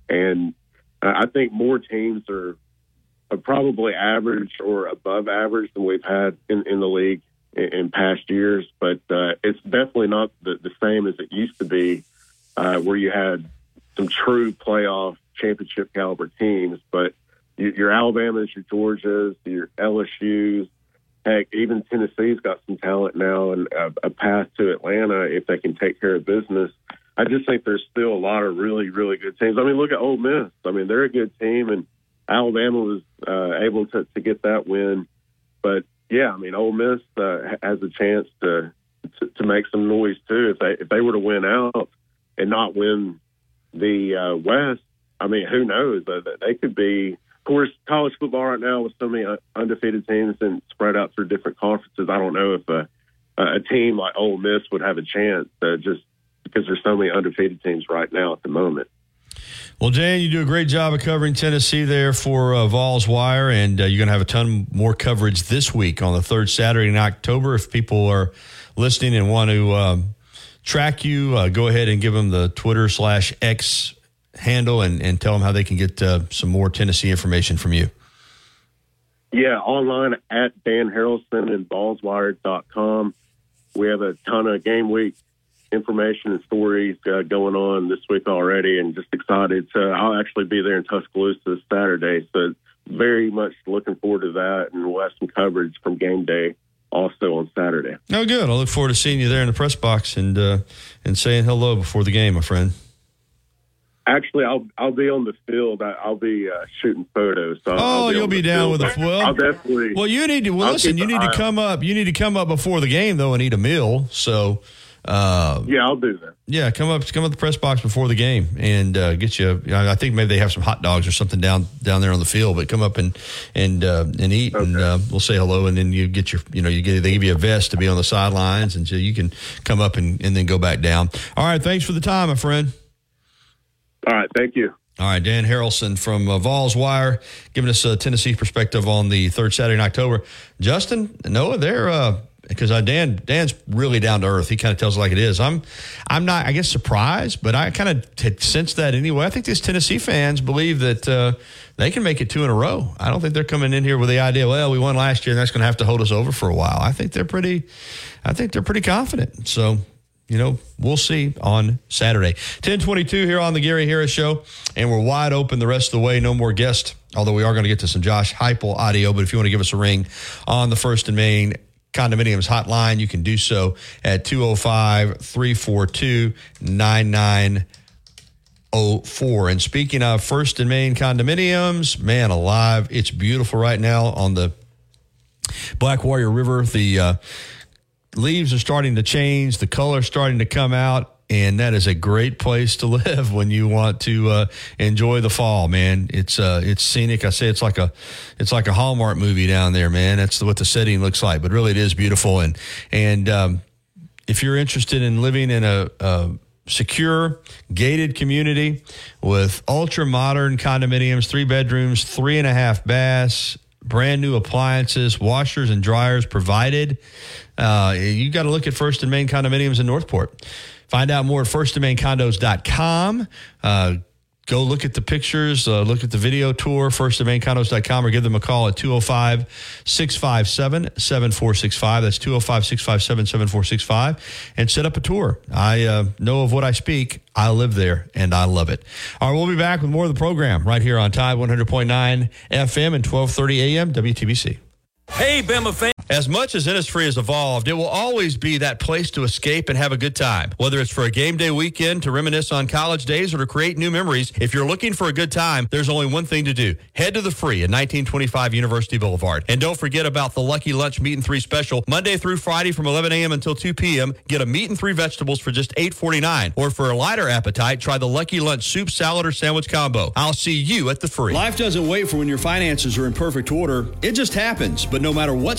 and uh, I think more teams are, probably average or above average than we've had in, in the league in, in past years, but uh, it's definitely not the, the same as it used to be, uh, where you had some true playoff championship caliber teams. But your, your Alabamas, your Georgias, your LSU's, heck, even Tennessee's got some talent now and a, a path to Atlanta if they can take care of business. I just think there's still a lot of really, really good teams. I mean, look at Ole Miss. I mean, they're a good team, and Alabama was uh, able to, to get that win. But yeah, I mean, Ole Miss uh, has a chance to, to to make some noise too if they if they were to win out and not win the uh, West. I mean, who knows? Uh, they could be. Of course, college football right now with so many undefeated teams and spread out through different conferences. I don't know if a, a team like Ole Miss would have a chance uh, just because there's so many undefeated teams right now at the moment. Well, Dan, you do a great job of covering Tennessee there for uh, Vols Wire, and uh, you're going to have a ton more coverage this week on the third Saturday in October. If people are listening and want to um, track you, uh, go ahead and give them the Twitter slash X handle and, and tell them how they can get uh, some more Tennessee information from you. Yeah, online at Dan Harralson and volswire.com. We have a ton of game week information and stories uh, going on this week already, and just excited to. I'll actually be there in Tuscaloosa this Saturday, so very much looking forward to that, and we'll have some coverage from game day also on Saturday. Oh, good. I look forward to seeing you there in the press box and uh, and saying hello before the game, my friend. Actually, I'll I'll be on the field. I, I'll be uh, shooting photos. So Oh, I'll you'll be down field. with the well. I'll definitely. Well, you need to. Well, I'll listen. You need to come up. You need to come up before the game though and eat a meal. So, uh, Yeah, I'll do that. yeah, come up, come up the press box before the game and uh, get you. I think maybe they have some hot dogs or something down down there on the field. But come up and and uh, and eat, and uh, we'll say hello, and then you get your. You know, you get they give you a vest to be on the sidelines, and so you can come up and, and then go back down. All right, thanks for the time, my friend. All right, thank you. All right, Dan Harralson from uh, Vols Wire giving us a Tennessee perspective on the third Saturday in October. Justin, Noah, they're uh, because uh, Dan Dan's really down to earth. He kind of tells it like it is. I'm I'm not I guess surprised, but I kind of t- sense that anyway. I think these Tennessee fans believe that uh, they can make it two in a row. I don't think they're coming in here with the idea, well, we won last year, and that's going to have to hold us over for a while. I think they're pretty, I think they're pretty confident. So you know, we'll see on Saturday. 1022 here on the Gary Harris Show, and we're wide open the rest of the way. No more guests, although we are going to get to some Josh Heupel audio. But if you want to give us a ring on the First and Main Condominiums hotline, you can do so at 205 342 9904. And speaking of First and Main Condominiums, man alive, it's beautiful right now on the Black Warrior River. The uh, leaves are starting to change, the color's starting to come out. And that is a great place to live when you want to uh, enjoy the fall, man. It's uh, it's scenic. I say it's like a it's like a Hallmark movie down there, man. That's what the setting looks like. But really, it is beautiful. And and um, if you're interested in living in a, a secure, gated community with ultra modern condominiums, three bedrooms, three and a half baths, brand new appliances, washers and dryers provided. Uh, you got to look at First and Main Condominiums in Northport. Find out more at firstandmaincondos.com. Uh, go look at the pictures, uh, look at the video tour, firstandmaincondos.com, or give them a call at 205 657 7465. That's 205 657 7465, and set up a tour. I uh, know of what I speak. I live there and I love it. All right, we'll be back with more of the program right here on Tide 100.9 FM and 1230 AM WTBC. Hey, Bama fan. As much as Innisfree has evolved, it will always be that place to escape and have a good time. Whether it's for a game day weekend, to reminisce on college days, or to create new memories, if you're looking for a good time, there's only one thing to do. Head to the free at 1925 University Boulevard. And don't forget about the Lucky Lunch Meat and Three special. Monday through Friday from 11 a.m. until 2 p.m., get a meat and three vegetables for just $8.49. Or for a lighter appetite, try the Lucky Lunch Soup, Salad, or Sandwich combo. I'll see you at the free. Life doesn't wait for when your finances are in perfect order. It just happens. But no matter what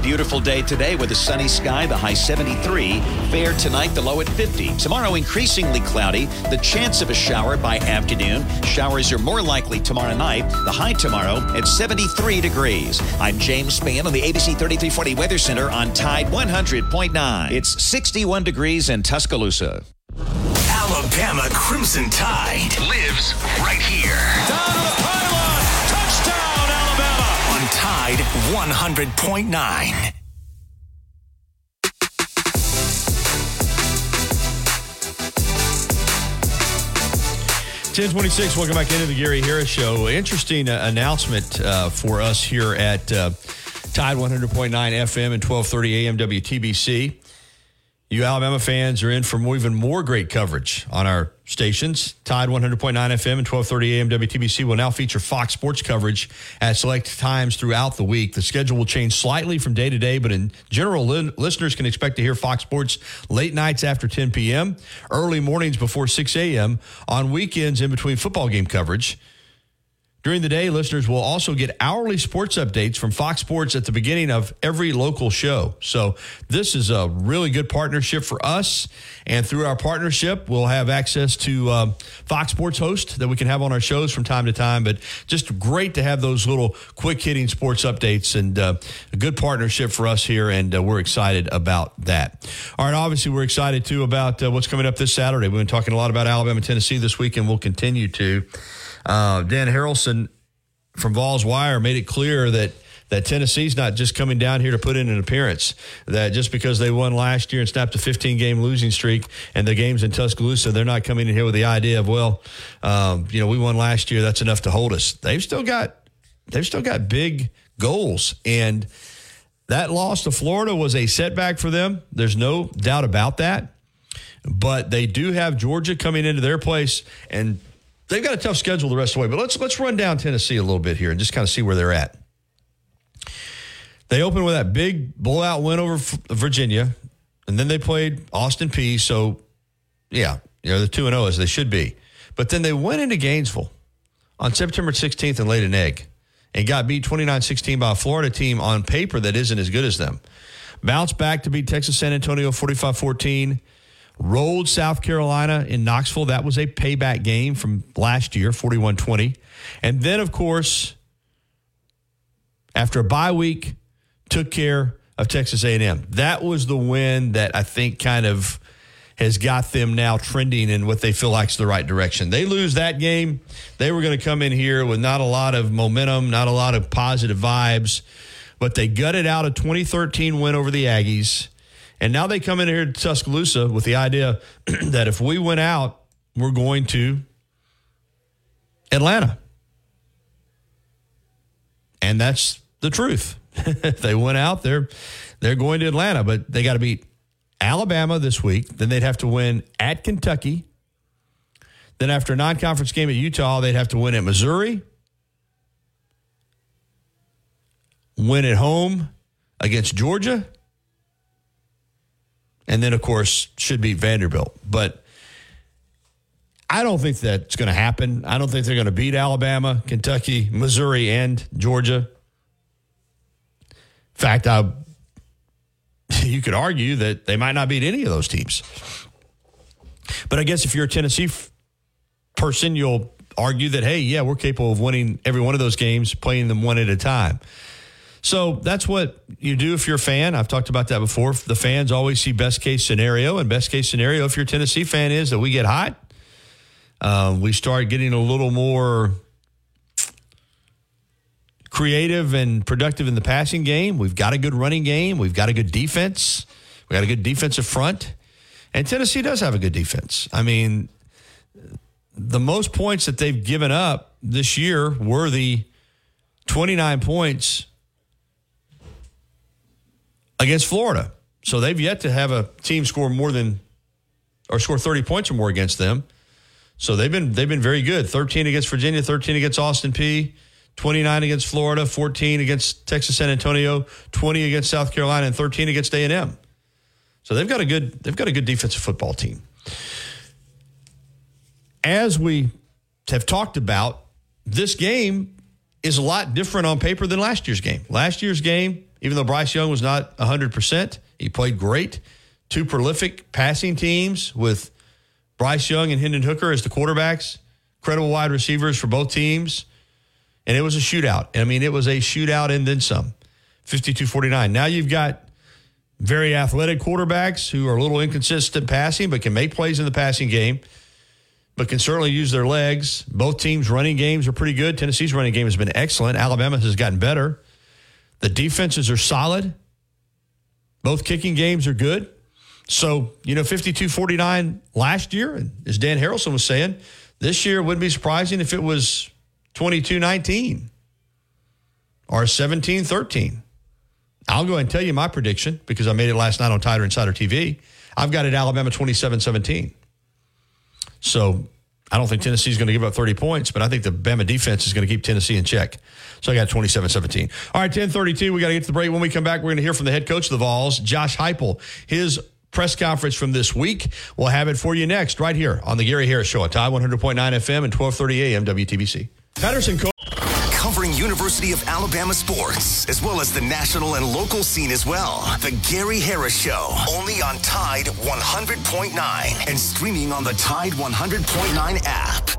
beautiful day today with a sunny sky, the high 73. Fair tonight, the low at 50. Tomorrow, increasingly cloudy, the chance of a shower by afternoon. Showers are more likely tomorrow night, the high tomorrow at 73 degrees. I'm James Spann on the ABC 3340 Weather Center on Tide 100.9. It's 61 degrees in Tuscaloosa. Alabama Crimson Tide lives right here. Tide 100.9. 1026, welcome back into the Gary Harris Show. Interesting uh, announcement uh, for us here at uh, Tide 100.9 FM and 1230 AM WTBC. You Alabama fans are in for even more great coverage on our stations. Tide 100.9 FM and 1230 AM WTBC will now feature Fox Sports coverage at select times throughout the week. The schedule will change slightly from day to day, but in general, li- listeners can expect to hear Fox Sports late nights after 10 p.m., early mornings before 6 a.m., on weekends in between football game coverage. During the day, listeners will also get hourly sports updates from Fox Sports at the beginning of every local show. So, this is a really good partnership for us. And through our partnership, we'll have access to uh, Fox Sports host that we can have on our shows from time to time. But just great to have those little quick hitting sports updates and uh, a good partnership for us here. And uh, we're excited about that. All right, obviously, we're excited too about uh, what's coming up this Saturday. We've been talking a lot about Alabama, Tennessee this week, and we'll continue to. Uh, Dan Harralson from Vols Wire made it clear that that Tennessee's not just coming down here to put in an appearance. That just because they won last year and snapped a 15 game losing streak and the games in Tuscaloosa, they're not coming in here with the idea of well, um, you know, we won last year, that's enough to hold us. They've still got they've still got big goals and. That loss to Florida was a setback for them. There's no doubt about that. But they do have Georgia coming into their place, and they've got a tough schedule the rest of the way. But let's let's run down Tennessee a little bit here and just kind of see where they're at. They opened with that big blowout win over Virginia, and then they played Austin Peay. So, yeah, you know, they're 2 0 as they should be. But then they went into Gainesville on September 16th and laid an egg and got beat 29 16 by a Florida team on paper that isn't as good as them. Bounced back to beat Texas San Antonio 45 14. Rolled South Carolina in Knoxville. That was a payback game from last year, 41 20. And then, of course, after a bye week, took care of Texas A&M. That was the win that I think kind of has got them now trending in what they feel like is the right direction. They lose that game, they were going to come in here with not a lot of momentum, not a lot of positive vibes. but they gutted out a 2013 win over the Aggies. And now they come in here to Tuscaloosa with the idea that if we went out, we're going to Atlanta. And that's the truth. they went out, they're they're going to Atlanta, but they got to beat Alabama this week. Then they'd have to win at Kentucky. Then after a non-conference game at Utah, they'd have to win at Missouri. Win at home against Georgia. And then, of course, should beat Vanderbilt. But I don't think that's going to happen. I don't think they're going to beat Alabama, Kentucky, Missouri, and Georgia. In fact, I, you could argue that they might not beat any of those teams. But I guess if you're a Tennessee f- person, you'll argue that, hey, yeah, we're capable of winning every one of those games, playing them one at a time. So that's what you do if you're a fan. I've talked about that before. The fans always see best case scenario, and best case scenario, if you're a Tennessee fan, is that we get hot. Um, we start getting a little more creative and productive in the passing game. We've got a good running game. We've got a good defense. We got a good defensive front. And Tennessee does have a good defense. I mean, the most points that they've given up this year were the 29 points against Florida. So they've yet to have a team score more than or score 30 points or more against them. So they've been they've been very good. 13 against Virginia, 13 against Austin Peay, 29 against Florida, 14 against Texas San Antonio, 20 against South Carolina and 13 against A&M. So they've got a good they've got a good defensive football team. As we have talked about, this game is a lot different on paper than last year's game. Last year's game, even though Bryce Young was not 100%, he played great. Two prolific passing teams with Bryce Young and Hendon Hooker as the quarterbacks, credible wide receivers for both teams. And it was a shootout. I mean, it was a shootout and then some 52 49. Now you've got very athletic quarterbacks who are a little inconsistent passing, but can make plays in the passing game, but can certainly use their legs. Both teams' running games are pretty good. Tennessee's running game has been excellent. Alabama has gotten better. The defenses are solid. Both kicking games are good. So, you know, 52 49 last year, and as Dan Harralson was saying, this year wouldn't be surprising if it was 22 19 or 17 13. I'll go ahead and tell you my prediction because I made it last night on Tider Insider TV. I've got it Alabama 27 17. So I don't think Tennessee's going to give up 30 points, but I think the Bama defense is going to keep Tennessee in check. So I got 27 17. All right, 1032. We got to get to the break. When we come back, we're going to hear from the head coach of the Vols, Josh Heupel. His press conference from this week. We'll have it for you next, right here on the Gary Harris Show at Tide 100.9 FM and 1230 AM WTBC. Patterson University of Alabama sports, as well as the national and local scene as well. The Gary Harris Show, only on Tide 100.9 and streaming on the Tide 100.9 app.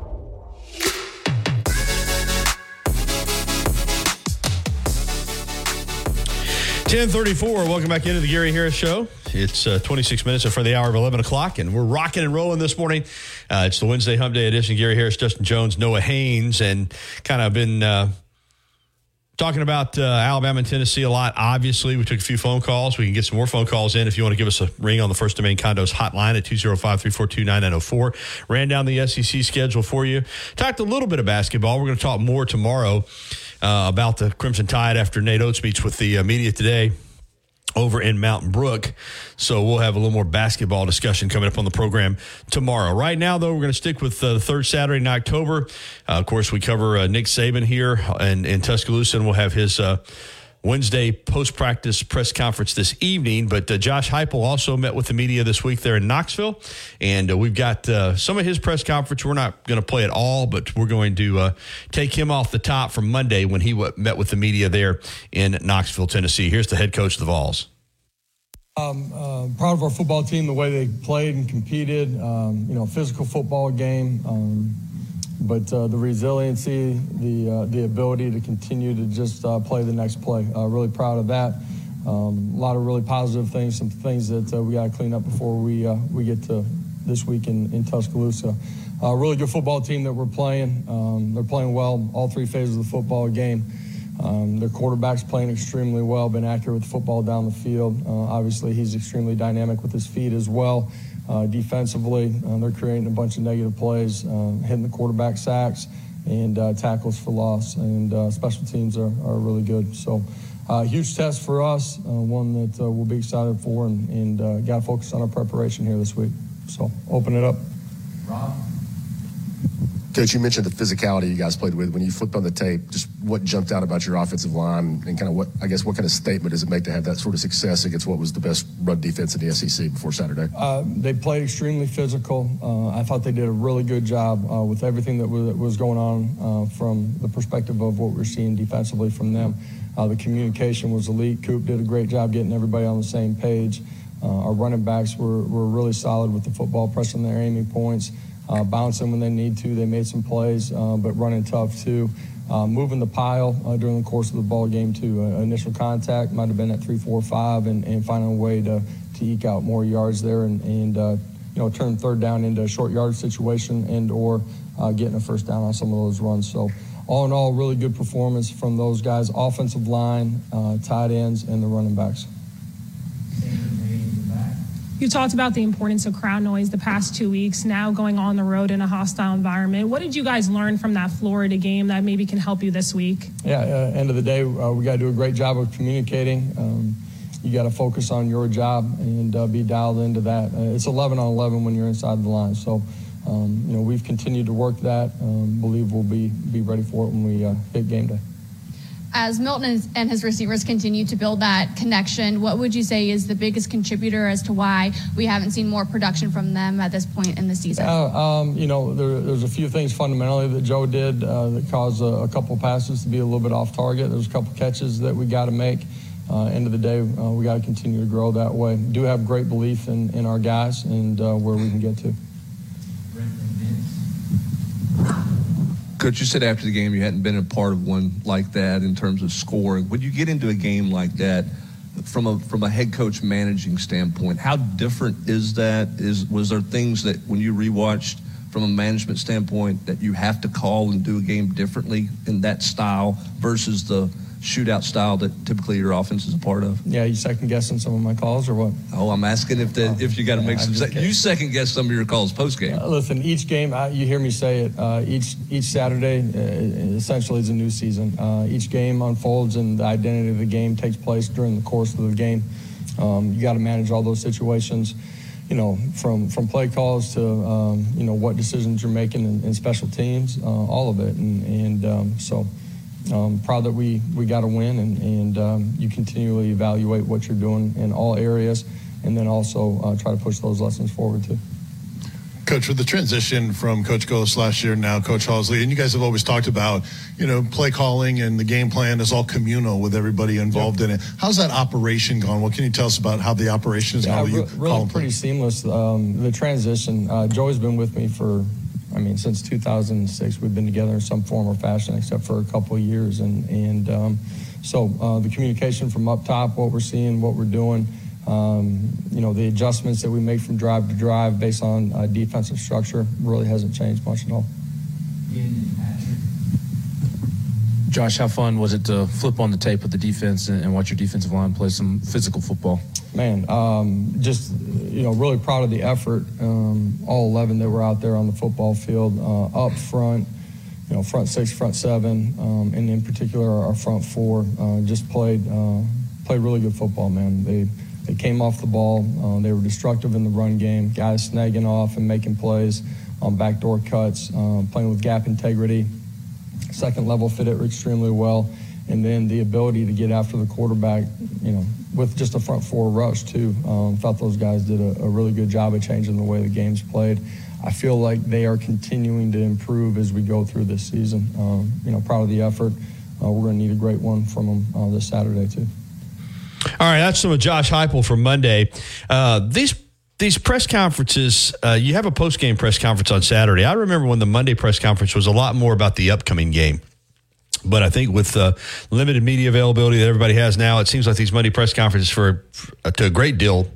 1034. Welcome back into the Gary Harris Show. It's uh, 26 minutes in front of the hour of 11 o'clock, and we're rocking and rolling this morning. Uh, it's the Wednesday Hump Day edition. Gary Harris, Justin Jones, Noah Haynes, and kind of been uh, talking about uh, Alabama and Tennessee a lot. Obviously, we took a few phone calls. We can get some more phone calls in if you want to give us a ring on the First and Main Condos hotline at 205 342 9904. Ran down the SEC schedule for you. Talked a little bit of basketball. We're going to talk more tomorrow uh, about the Crimson Tide after Nate Oates meets with the uh, media today over in Mountain Brook. So we'll have a little more basketball discussion coming up on the program tomorrow. Right now, though, we're going to stick with uh, the third Saturday in October. Uh, of course, we cover uh, Nick Saban here in, in Tuscaloosa, and we'll have his uh, Wednesday post practice press conference this evening. But uh, Josh Heupel also met with the media this week there in Knoxville, and uh, we've got uh, some of his press conference. We're not going to play it all, but we're going to uh, take him off the top from Monday when he w- met with the media there in Knoxville, Tennessee. Here's the head coach of the Vols. Um, uh, proud of our football team, the way they played and competed. Um, you know, physical football game, um, but uh, the resiliency, the uh, the ability to continue to just uh, play the next play. Uh, really proud of that. Um, a lot of really positive things, some things that uh, we got to clean up before we we get to this week in, in Tuscaloosa. really good football team that we're playing. Um, they're playing well all three phases of the football game. Um, their quarterback's playing extremely well, been accurate with the football down the field. Uh, obviously, he's extremely dynamic with his feet as well. Uh, defensively, uh, they're creating a bunch of negative plays, uh, hitting the quarterback sacks and uh, tackles for loss. And uh, special teams are, are really good. So, uh, huge test for us, uh, one that uh, we'll be excited for, and, and uh, got to focus on our preparation here this week. So, open it up. Coach, you mentioned the physicality you guys played with when you flipped on the tape. Just what jumped out about your offensive line, and kind of what I guess what kind of statement does it make to have that sort of success against what was the best run defense in the SEC before Saturday? Uh, they played extremely physical. Uh, I thought they did a really good job uh, with everything that was, was going on uh, from the perspective of what we're seeing defensively from them. Uh, the communication was elite. Coop did a great job getting everybody on the same page. Uh, our running backs were, were really solid with the football, pressing their aiming points, uh, bouncing when they need to. They made some plays, uh, but running tough too. Uh, moving the pile uh, during the course of the ball game too. Initial contact might have been at three, four, five, and, and finding a way to, to eke out more yards there and, and you know turn third down into a short yard situation and or getting a first down on some of those runs. So all in all, really good performance from those guys, offensive line, uh, tight ends, and the running backs. You talked about the importance of crowd noise the past two weeks, now going on the road in a hostile environment. What did you guys learn from that Florida game that maybe can help you this week? Yeah, uh, end of the day, uh, we got to do a great job of communicating. Um, you got to focus on your job and uh, be dialed into that. Uh, it's 11 on 11 when you're inside the line. So, um, you know, we've continued to work that. Um, believe we'll be be ready for it when we uh, hit game day. As Milton and his receivers continue to build that connection, what would you say is the biggest contributor as to why we haven't seen more production from them at this point in the season? Um, you know, there, there's a few things fundamentally that Joe did uh, that caused a, a couple passes to be a little bit off target. There's a couple catches that we got to make. Uh, end of the day, uh, we got to continue to grow that way. Do have great belief in, in our guys and uh, where we can get to. Coach, you said after the game you hadn't been a part of one like that in terms of scoring. When you get into a game like that, from a from a head coach managing standpoint, how different is that? Is was there things that when you rewatched from a management standpoint that you have to call and do a game differently in that style versus the shootout style that typically your offense is a part of? Yeah, you second guessing some of my calls or what? Oh, I'm asking if the if you got to make some. Sec- you second guess some of your calls post game. Uh, listen, each game, I, you hear me say it. Uh, each each Saturday, uh, essentially, is a new season. Uh, each game unfolds, and the identity of the game takes place during the course of the game. Um, you got to manage all those situations. You know, from from play calls to um, you know what decisions you're making in, in special teams, uh, all of it, and and um, so. Um, proud that we, we got to win, and, and um, you continually evaluate what you're doing in all areas, and then also uh, try to push those lessons forward too. Coach, with the transition from Coach Golesh last year, now Coach Halzle, and you guys have always talked about, you know, play calling and the game plan is all communal with everybody involved in it. How's that operation gone? What can you tell us about how the operation is Yeah, going? re- really pretty seamless. Um, the transition. Uh, Joey's been with me for, I mean, since 2006. We've been together in some form or fashion, except for a couple of years. And and um, so uh, the communication from up top, what we're seeing, what we're doing. Um, you know, the adjustments that we make from drive to drive based on uh, defensive structure really hasn't changed much at all. Josh, how fun was it to flip on the tape with the defense and, and watch your defensive line play some physical football? Man, um, just you know, really proud of the effort. Um, all 11 that were out there on the football field, uh, up front, you know, front six, front seven, um, and in particular our front four, uh, just played uh, played really good football. Man, they they came off the ball. Uh, they were destructive in the run game. Guys snagging off and making plays on backdoor cuts, uh, playing with gap integrity. Second level fit it extremely well, and then the ability to get after the quarterback, you know, with just a front four rush too. Um, thought those guys did a, a really good job of changing the way the game's played. I feel like they are continuing to improve as we go through this season. Um, you know, proud of the effort. Uh, we're going to need a great one from them uh, this Saturday too. All right, that's some of Josh Heupel from Monday. Uh, these these press conferences, uh, you have a post game press conference on Saturday. I remember when the Monday press conference was a lot more about the upcoming game. But I think with the limited media availability that everybody has now, it seems like these Monday press conferences, for, for to a great deal,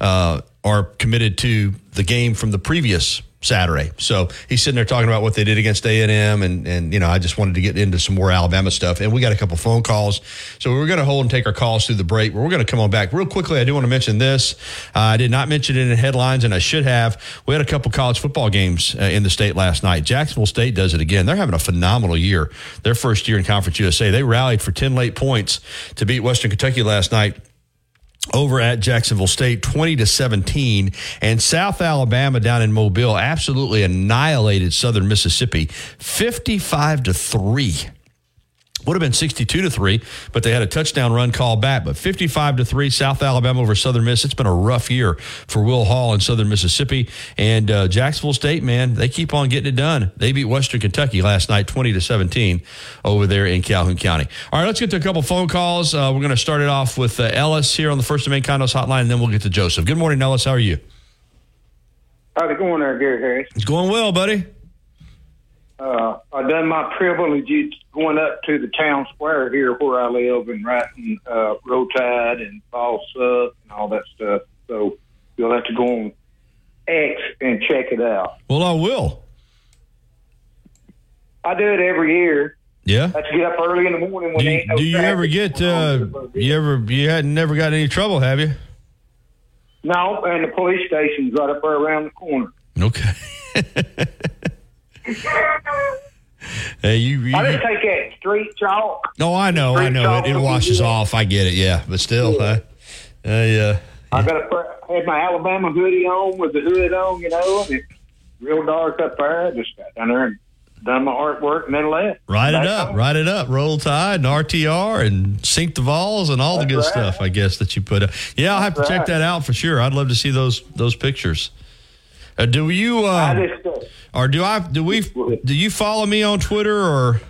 uh, are committed to the game from the previous Saturday. So he's sitting there talking about what they did against A and M, and you know I just wanted to get into some more Alabama stuff. And we got a couple phone calls, so we are going to hold and take our calls through the break. But we're going to come on back real quickly. I do want to mention this. Uh, I did not mention it in headlines, and I should have. We had a couple college football games uh, in the state last night. Jacksonville State does it again. They're having a phenomenal year. Their first year in Conference USA. They rallied for ten late points to beat Western Kentucky last night over at Jacksonville State, 20 to 17. And South Alabama down in Mobile absolutely annihilated Southern Mississippi, 55 to 3 would have been 62 to 3 but they had a touchdown run call back. But 55 to 3 south alabama over southern miss. It's been a rough year for will hall in southern mississippi. And uh, jacksonville state man they keep on getting it done. They beat western kentucky last night 20 to 17 over there in calhoun county. All right let's get to a couple phone calls. Uh, we're going to start it off with uh, ellis here on the first of main condos hotline and then we'll get to joseph. Good morning ellis. How are you? How's it going there gary harris? It's going well buddy uh, I done my privilege going up to the town square here where I live and writing uh, Roll Tide and False Up and all that stuff. So you'll have to go on X and check it out. Well, I will. I do it every year. Yeah. I have to get up early in the morning when do you, ain't no do you ever get uh, you ever you hadn't never got any trouble, have you? No, and the police station's right up there around the corner. Okay. Hey, you, you, I just take that street chalk. No, I know, I know. It, it washes off. I get it. Yeah, but still, yeah. Uh, uh, yeah. I got to had my Alabama hoodie on with the hood on, you know, and it's real dark up there. I just got down there and done my artwork and then left. Write it up, home. write it up. Roll Tide and RTR and Sink the Vols and all That's the good right. stuff. I guess that you put up. Yeah, I'll have That's to check right. that out for sure. I'd love to see those those pictures. Uh, do you? Uh, or do I? Do we? Do you follow me on Twitter or?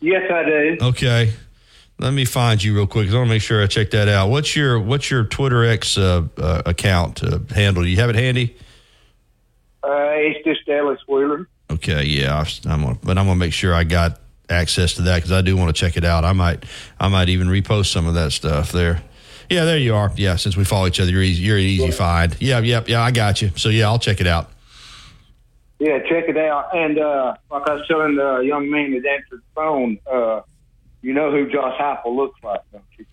Yes, I do. Okay, let me find you real quick. I want to make sure I check that out. What's your What's your Twitter X uh, uh, account uh, handle? Do you have it handy? Uh, it's just Ellis Wheeler. Okay, yeah, I- I'm gonna, but I'm gonna make sure I got access to that because I do want to check it out. I might, I might even repost some of that stuff there. Yeah, there you are. Yeah, since we follow each other, you're easy. You're an easy find. Yeah, yep, yeah, I got you. So yeah, I'll check it out. Yeah, check it out. And uh, like I was telling the young man that answered the phone, uh, you know who Josh Heupel looks like, don't you?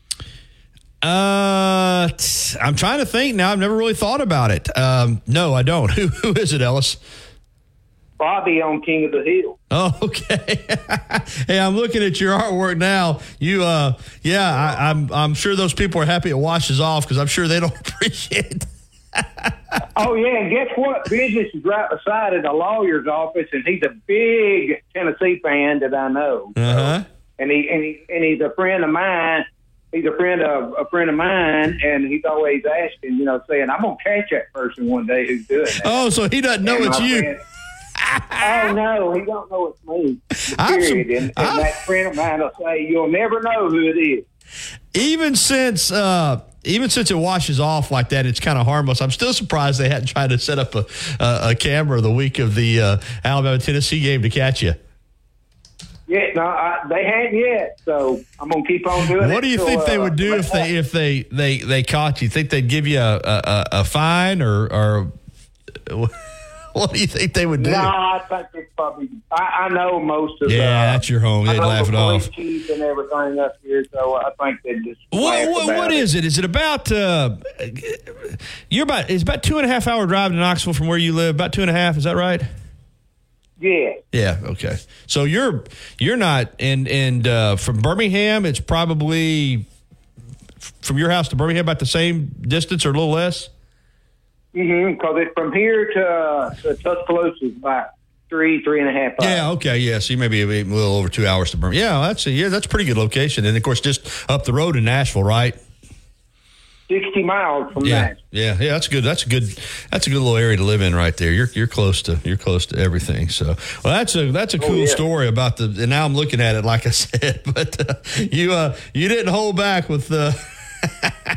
Uh, t- I'm trying to think now. I've never really thought about it. Um, no, I don't. Who Who is it, Ellis? Bobby on King of the Hill. Oh, okay. hey, I'm looking at your artwork now. You, uh, yeah, I, I'm, I'm sure those people are happy it washes off because I'm sure they don't appreciate. Oh yeah, and guess what? Business is right beside it, a lawyer's office, and he's a big Tennessee fan that I know. Uh huh. And he and he and he's a friend of mine. He's a friend of a friend of mine, and he's always asking, you know, saying, "I'm gonna catch that person one day who's doing that." Oh, so he doesn't know And it's you. friend- oh no, he don't know it's me. Period. and, and that friend of mine will say, "You'll never know who it is." Even since, uh, even since it washes off like that, it's kind of harmless. I'm still surprised they hadn't tried to set up a a, a camera the week of the uh, Alabama Tennessee game to catch you. Yeah, no, I, they hadn't yet, so I'm gonna keep on doing it. What do you think they uh, would do if they if they they they caught you? Think they'd give you a a, a fine or or what do you think they would do? No, I think it's probably. I, I know most of. Yeah, uh, that's your home. They'd laugh the it off. chief and everything up here, so I think they just. What, what, what is it? Is it about uh, you're about it's about two and a half hour drive to Knoxville from where you live? About two and a half, is that right? Yeah. Yeah. Okay. So you're you're not and and uh, from Birmingham, it's probably from your house to Birmingham about the same distance or a little less. Mm-hmm. Because it's from here to, uh, to Tuscaloosa is about three, three and a half hours. Yeah. Okay. Yeah. So you maybe a little over two hours to Birmingham. Yeah. That's a, yeah. That's a pretty good location. And of course, just up the road in Nashville, right? Sixty miles from Yeah, that. yeah, yeah. That's good. That's a good. That's a good little area to live in, right there. You're you're close to you're close to everything. So, well, that's a that's a Oh, cool yeah. story about the. And now I'm looking at it, like I said, but uh, you uh you didn't hold back with the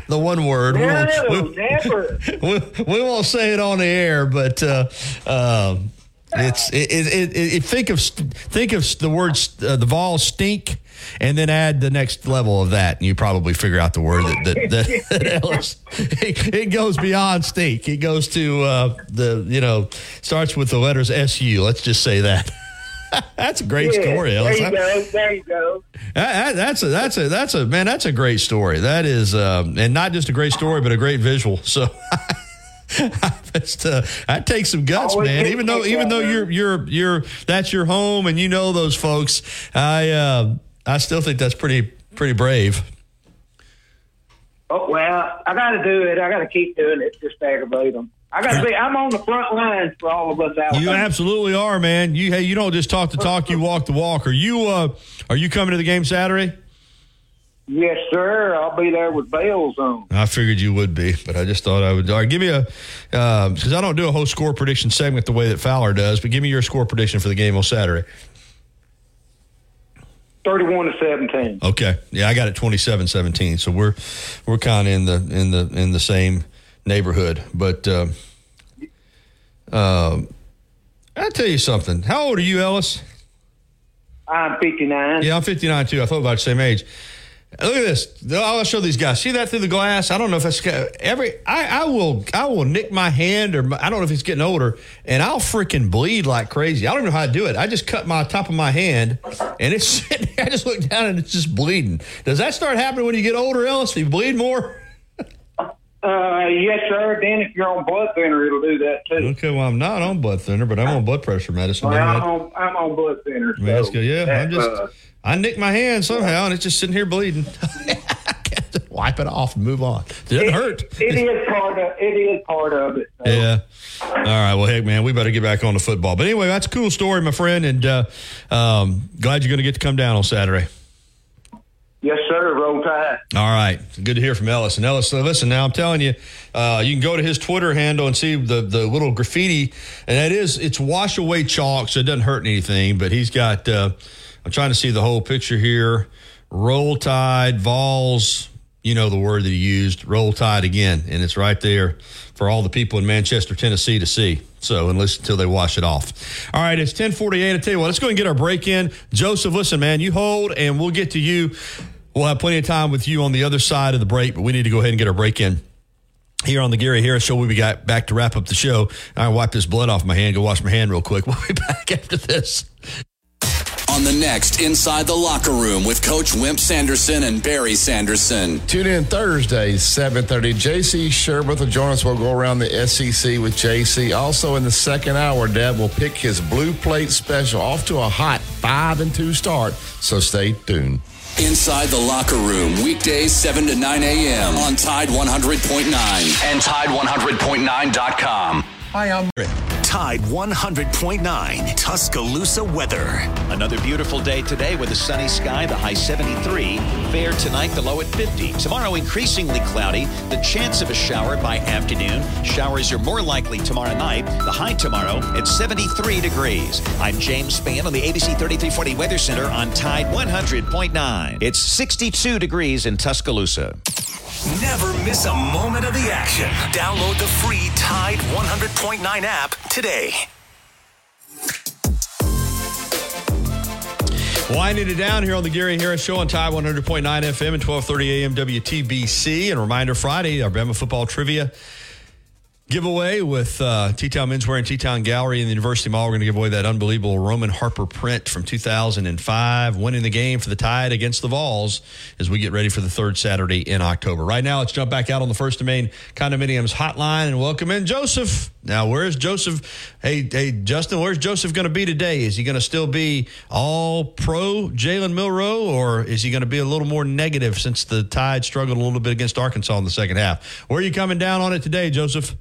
the one word. We No, won't- we- we, we won't say it on the air, but uh, um, It's it, it, it, think of think of the words uh, the Vols stink, and then add the next level of that, and you probably figure out the word that that, that, that it goes beyond stink. It goes to uh, the you know starts with the letters S U. Let's just say that. that's a great Yeah, story, Ellis. There you go. There you go. That- that- that's a that's a that's a man. That's a great story. That is, um, and not just a great story, but a great visual. So. That's, uh, that takes some guts, Always man. Even though, even though you're, you're, you're, that's your home, and you know those folks. I, uh, I still think that's pretty, pretty brave. Oh well, I got to do it. I got to keep doing it just to aggravate them. I got to say, I'm on the front lines for all of us out here. You absolutely are, man. You, hey, you don't just talk the talk, you walk the walk. Are you, uh, are you coming to the game Saturday? Yes, sir. I'll be there with bells on. I figured you would be, but I just thought I would. All right, give me a because I don't do a whole score prediction segment the way that Fowler does. But give me your score prediction for the game on Saturday. Thirty-one to seventeen. Okay, yeah, I got it 27-17. So we're we're kind of in the in the in the same neighborhood. But um, um, I'll tell you something. How old are you, Ellis? I'm fifty-nine. Yeah, I'm 59 too. I thought about the same age. Look at this. I'll show these guys. See that through the glass? I don't know if that's every. I, I will. I will nick my hand, or my, I don't know if it's getting older, and I'll freaking bleed like crazy. I don't know how to do it. I just cut my top of my hand, and it's I just look down and it's just bleeding. Does that start happening when you get older, Ellis? Do you bleed more? Uh, yes, sir. Then if you're on blood thinner, it'll do that too. Okay, well I'm not on blood thinner, but I'm on blood pressure medicine. Well. I'm on. I'm on blood thinner. Mean, that's good. Yeah, I'm just. uh, I nicked my hand somehow, and it's just sitting here bleeding. Wipe it off and move on. It doesn't hurt. it is part of. It is part of it. so. Yeah. All right. Well, heck, man, we better get back on the football. But anyway, that's a cool story, my friend, and uh, um, glad you're going to get to come down on Saturday. Yes, sir. Roll Tide. All right. Good to hear from Ellis. And Ellis, listen, now I'm telling you, uh, you can go to his Twitter handle and see the, the little graffiti. And that is, it's wash away chalk, so it doesn't hurt anything. But he's got, uh, I'm trying to see the whole picture here. Roll Tide, Vols, you know the word that he used, Roll Tide again. And it's right there for all the people in Manchester, Tennessee to see. So, and listen until they wash it off. All right, it's 1048. I tell you what, let's go and get our break in. Joseph, listen, man, you hold and we'll get to you. We'll have plenty of time with you on the other side of the break, but we need to go ahead and get our break in. Here on the Gary Harris Show, we'll be got back to wrap up the show. I wipe this blood off my hand, go wash my hand real quick. We'll be back after this. On the next Inside the Locker Room with Coach Wimp Sanderson and Barry Sanderson. Tune in Thursday, 7.30. JC Shurburtt will join us. We'll go around the SEC with JC. Also in the second hour, Dad will pick his blue plate special off to a hot 5 and 2 start. So stay tuned. Inside the Locker Room, weekdays 7 to 9 a.m. on Tide 100.9 and Tide100.9.com. Hi, I'm Tide 100.9 Tuscaloosa weather. Another beautiful day today with a sunny sky, the high 73. Fair tonight, the low at 50. Tomorrow, increasingly cloudy, the chance of a shower by afternoon. Showers are more likely tomorrow night. The high tomorrow at 73 degrees. I'm James Spann on the ABC 3340 Weather Center on Tide 100.9. It's 62 degrees in Tuscaloosa. Never miss a moment of the action. Download the free Tide 100.9 app today. Winding it down here on the Gary Harris Show on Tide 100.9 FM and 1230 AM WTBC. And reminder Friday, our Bama football trivia giveaway with uh, T-Town Menswear and T-Town Gallery in the University Mall. We're going to give away that unbelievable Roman Harper print from 2005, winning the game for the Tide against the Vols as we get ready for the third Saturday in October. Right now, let's jump back out on the First and Main Condominiums hotline and welcome in Joseph. Now, where's Joseph? Hey, hey, Justin, where's Joseph going to be today? Is he going to still be all pro Jalen Milroe, or is he going to be a little more negative since the Tide struggled a little bit against Arkansas in the second half? Where are you coming down on it today, Joseph?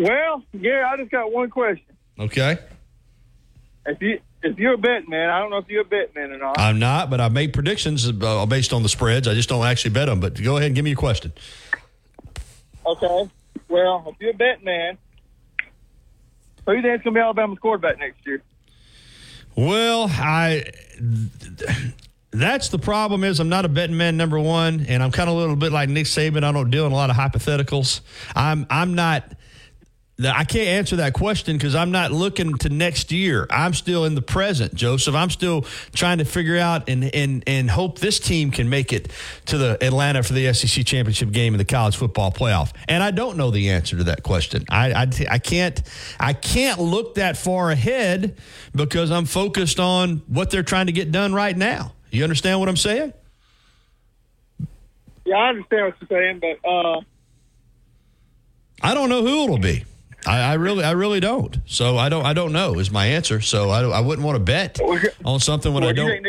Well, Gary, I just got one question. Okay. If you if you're a bet man, I don't know if you're a bet man or not. I'm not, but I make predictions uh, based on the spreads. I just don't actually bet them. But go ahead and give me your question. Okay. Well, if you're a bet man, who do you think's gonna be Alabama's quarterback next year? Well, I. That's the problem is I'm not a betting man number one, and I'm kind of a little bit like Nick Saban. I don't deal in a lot of hypotheticals. I'm I'm not I can't answer that question because I'm not looking to next year. I'm still in the present, Joseph. I'm still trying to figure out and and and hope this team can make it to the Atlanta for the SEC championship game in the college football playoff. And I don't know the answer to that question. I I, I can't I can't look that far ahead because I'm focused on what they're trying to get done right now. You understand what I'm saying? Yeah, I understand what you're saying, but uh, I don't know who it'll be. I, I, really, I really don't. So I don't, I don't know is my answer. So I, I wouldn't want to bet on something when well, I don't.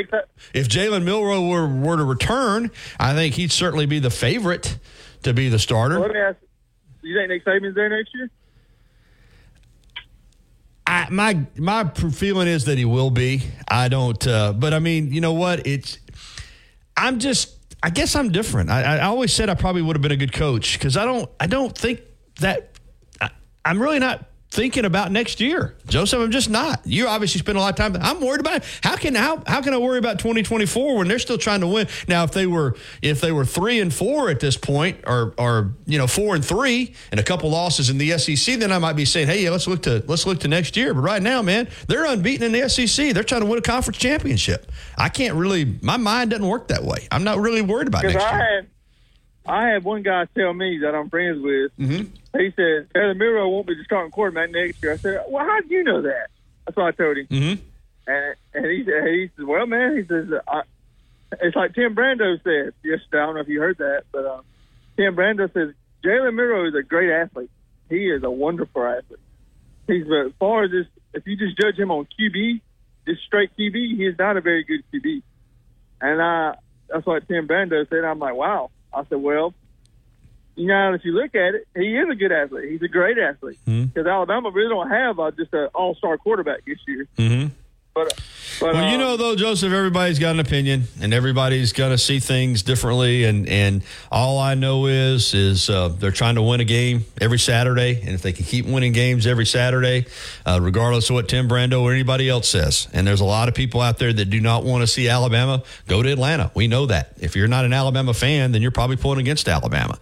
if Jalen Milroe were, were to return, I think he'd certainly be the favorite to be the starter. Well, let me ask: You think Nick Saban's there next year? I, my my feeling is that he will be. I don't, uh, but I mean, you know what? It's. I'm just. I guess I'm different. I, I always said I probably would have been a good coach because I don't. I don't think that I'm really not thinking about next year. Joseph, I'm just not. You obviously spend a lot of time. I'm worried about it. how can how how can I worry about 2024 when they're still trying to win? Now, if they were if they were three and four at this point, or or you know four and three, and a couple losses in the SEC, then I might be saying, hey, yeah, let's look to let's look to next year. But right now, man, they're unbeaten in the SEC. They're trying to win a conference championship. I can't really. My mind doesn't work that way. I'm not really worried about next I year. I had one guy tell me that I'm friends with. Mm-hmm. He said Taylor Milroe won't be the starting quarterback next year. I said, "Well, how do you know that?" That's what I told him. Mm-hmm. And and he said, he says, "Well, man," he says, I, "It's like Tim Brando said yesterday. I don't know if you heard that, but uh, Tim Brando says Jalen Milroe is a great athlete. He is a wonderful athlete. He's but as far as this, if you just judge him on QB, just straight QB, he is not a very good QB. And I, that's what Tim Brando said. I'm like, wow. I said, well, you know, if you look at it, he is a good athlete. He's a great athlete Mm-hmm. because Alabama really don't have uh, just an all-star quarterback this year. Mm-hmm. But, but well, you uh, know, though, Joseph, everybody's got an opinion, and everybody's going to see things differently. And and all I know is is uh, they're trying to win a game every Saturday, and if they can keep winning games every Saturday, uh, regardless of what Tim Brando or anybody else says, and there's a lot of people out there that do not want to see Alabama go to Atlanta. We know that. If you're not an Alabama fan, then you're probably pulling against Alabama.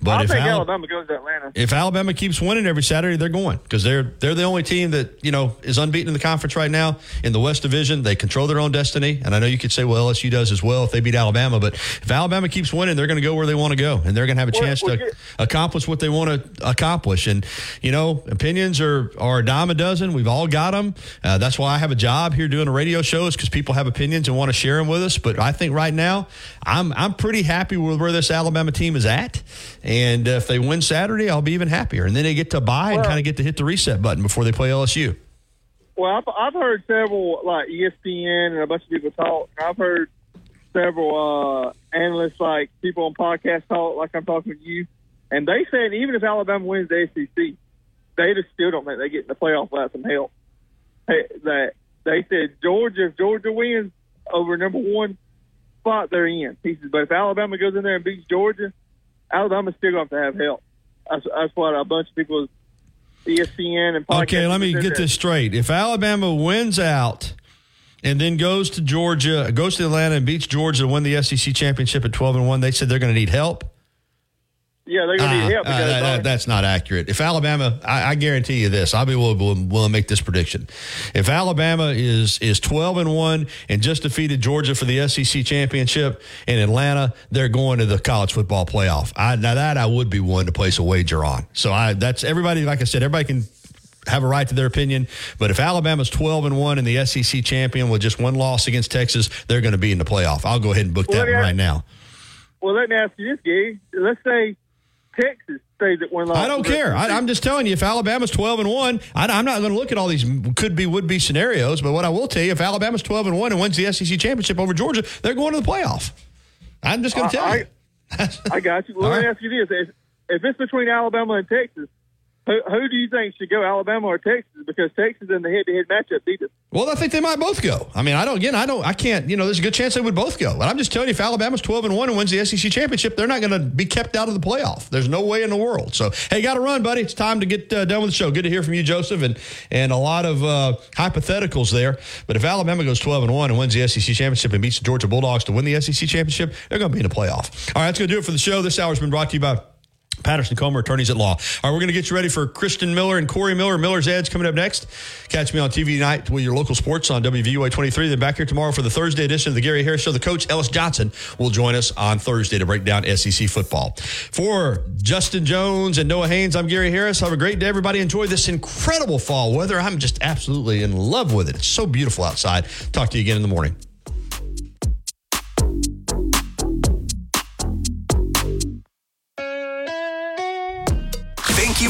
But I if Al- Alabama goes to Atlanta. if Alabama keeps winning every Saturday, they're going because they're they're the only team that you know is unbeaten in the conference right now in the West Division. They control their own destiny, and I know you could say, well, LSU does as well if they beat Alabama. But if Alabama keeps winning, they're going to go where they want to go, and they're going to have a Well, chance well, to accomplish what they want to accomplish. And you know, opinions are are a dime a dozen. We've all got them. Uh, that's why I have a job here doing a radio show is because people have opinions and want to share them with us. But I think right now, I'm I'm pretty happy with where this Alabama team is at, and uh, if they win Saturday, I'll be even happier. And then they get to bye and kind of get to hit the reset button before they play LSU. Well, I've, I've heard several like ESPN and a bunch of people talk. I've heard several uh, analysts, like people on podcasts talk, like I'm talking to you, and they said even if Alabama wins the SEC, they just still don't think they get in the playoff without some help. Hey, that they said Georgia, if Georgia wins over number one spot, they're in. Says, but if Alabama goes in there and beats Georgia, Alabama's still going to have to have help. That's, that's what a bunch of people, ESPN and podcasts. Okay, let me get this straight. If Alabama wins out and then goes to Georgia, goes to Atlanta and beats Georgia to win the SEC championship at 12 and 1, they said they're going to need help. Yeah, they're going to Uh, need help uh, that- that- that's not accurate. If Alabama, I, I guarantee you this, I'll be willing, willing, willing to make this prediction. If Alabama is is twelve and one and just defeated Georgia for the SEC championship in Atlanta, they're going to the college football playoff. I, now that I would be willing to place a wager on. So I that's everybody. Like I said, everybody can have a right to their opinion. But if Alabama's 12 and 1 and the SEC champion with just one loss against Texas, they're going to be in the playoff. I'll go ahead and book that Well, one yeah. right now. Well, let me ask you this, Gary. Let's say Texas stays at one loss. I don't care. I, I'm just telling you, if Alabama's 12 and 1, I, I'm not going to look at all these could be, would be scenarios. But what I will tell you, if Alabama's 12 and 1 and wins the SEC championship over Georgia, they're going to the playoff. I'm just going to tell I, you. I got you. Well, let me right. ask you this: if, if it's between Alabama and Texas, who, who do you think should go, Alabama or Texas? Because Texas in the head-to-head matchup us. Well, I think they might both go. I mean, I don't. Again, I don't. I can't. You know, there's a good chance they would both go. But I'm just telling you, if Alabama's 12 and one and wins the SEC championship, they're not going to be kept out of the playoff. There's no way in the world. So, hey, got to run, buddy. It's time to get uh, done with the show. Good to hear from you, Joseph, and and a lot of uh, hypotheticals there. But if Alabama goes 12 and one and wins the SEC championship and beats the Georgia Bulldogs to win the SEC championship, they're going to be in the playoff. All right, that's going to do it for the show. This hour's been brought to you by. Patterson Comer, attorneys at law. All right, we're going to get you ready for Kristen Miller and Corey Miller. Miller's Edge coming up next. Catch me on TV tonight with your local sports on WVUA 23. Then back here tomorrow for the Thursday edition of the Gary Harris Show. The coach, Ellis Johnson, will join us on Thursday to break down SEC football. For Justin Jones and Noah Haynes, I'm Gary Harris. Have a great day, everybody. Enjoy this incredible fall weather. I'm just absolutely in love with it. It's so beautiful outside. Talk to you again in the morning.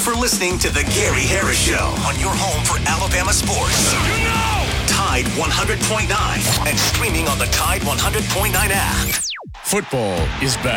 For listening to The Gary Harris Show on your home for Alabama sports. You know! Tide 100.9 and streaming on the Tide 100.9 app. Football is back.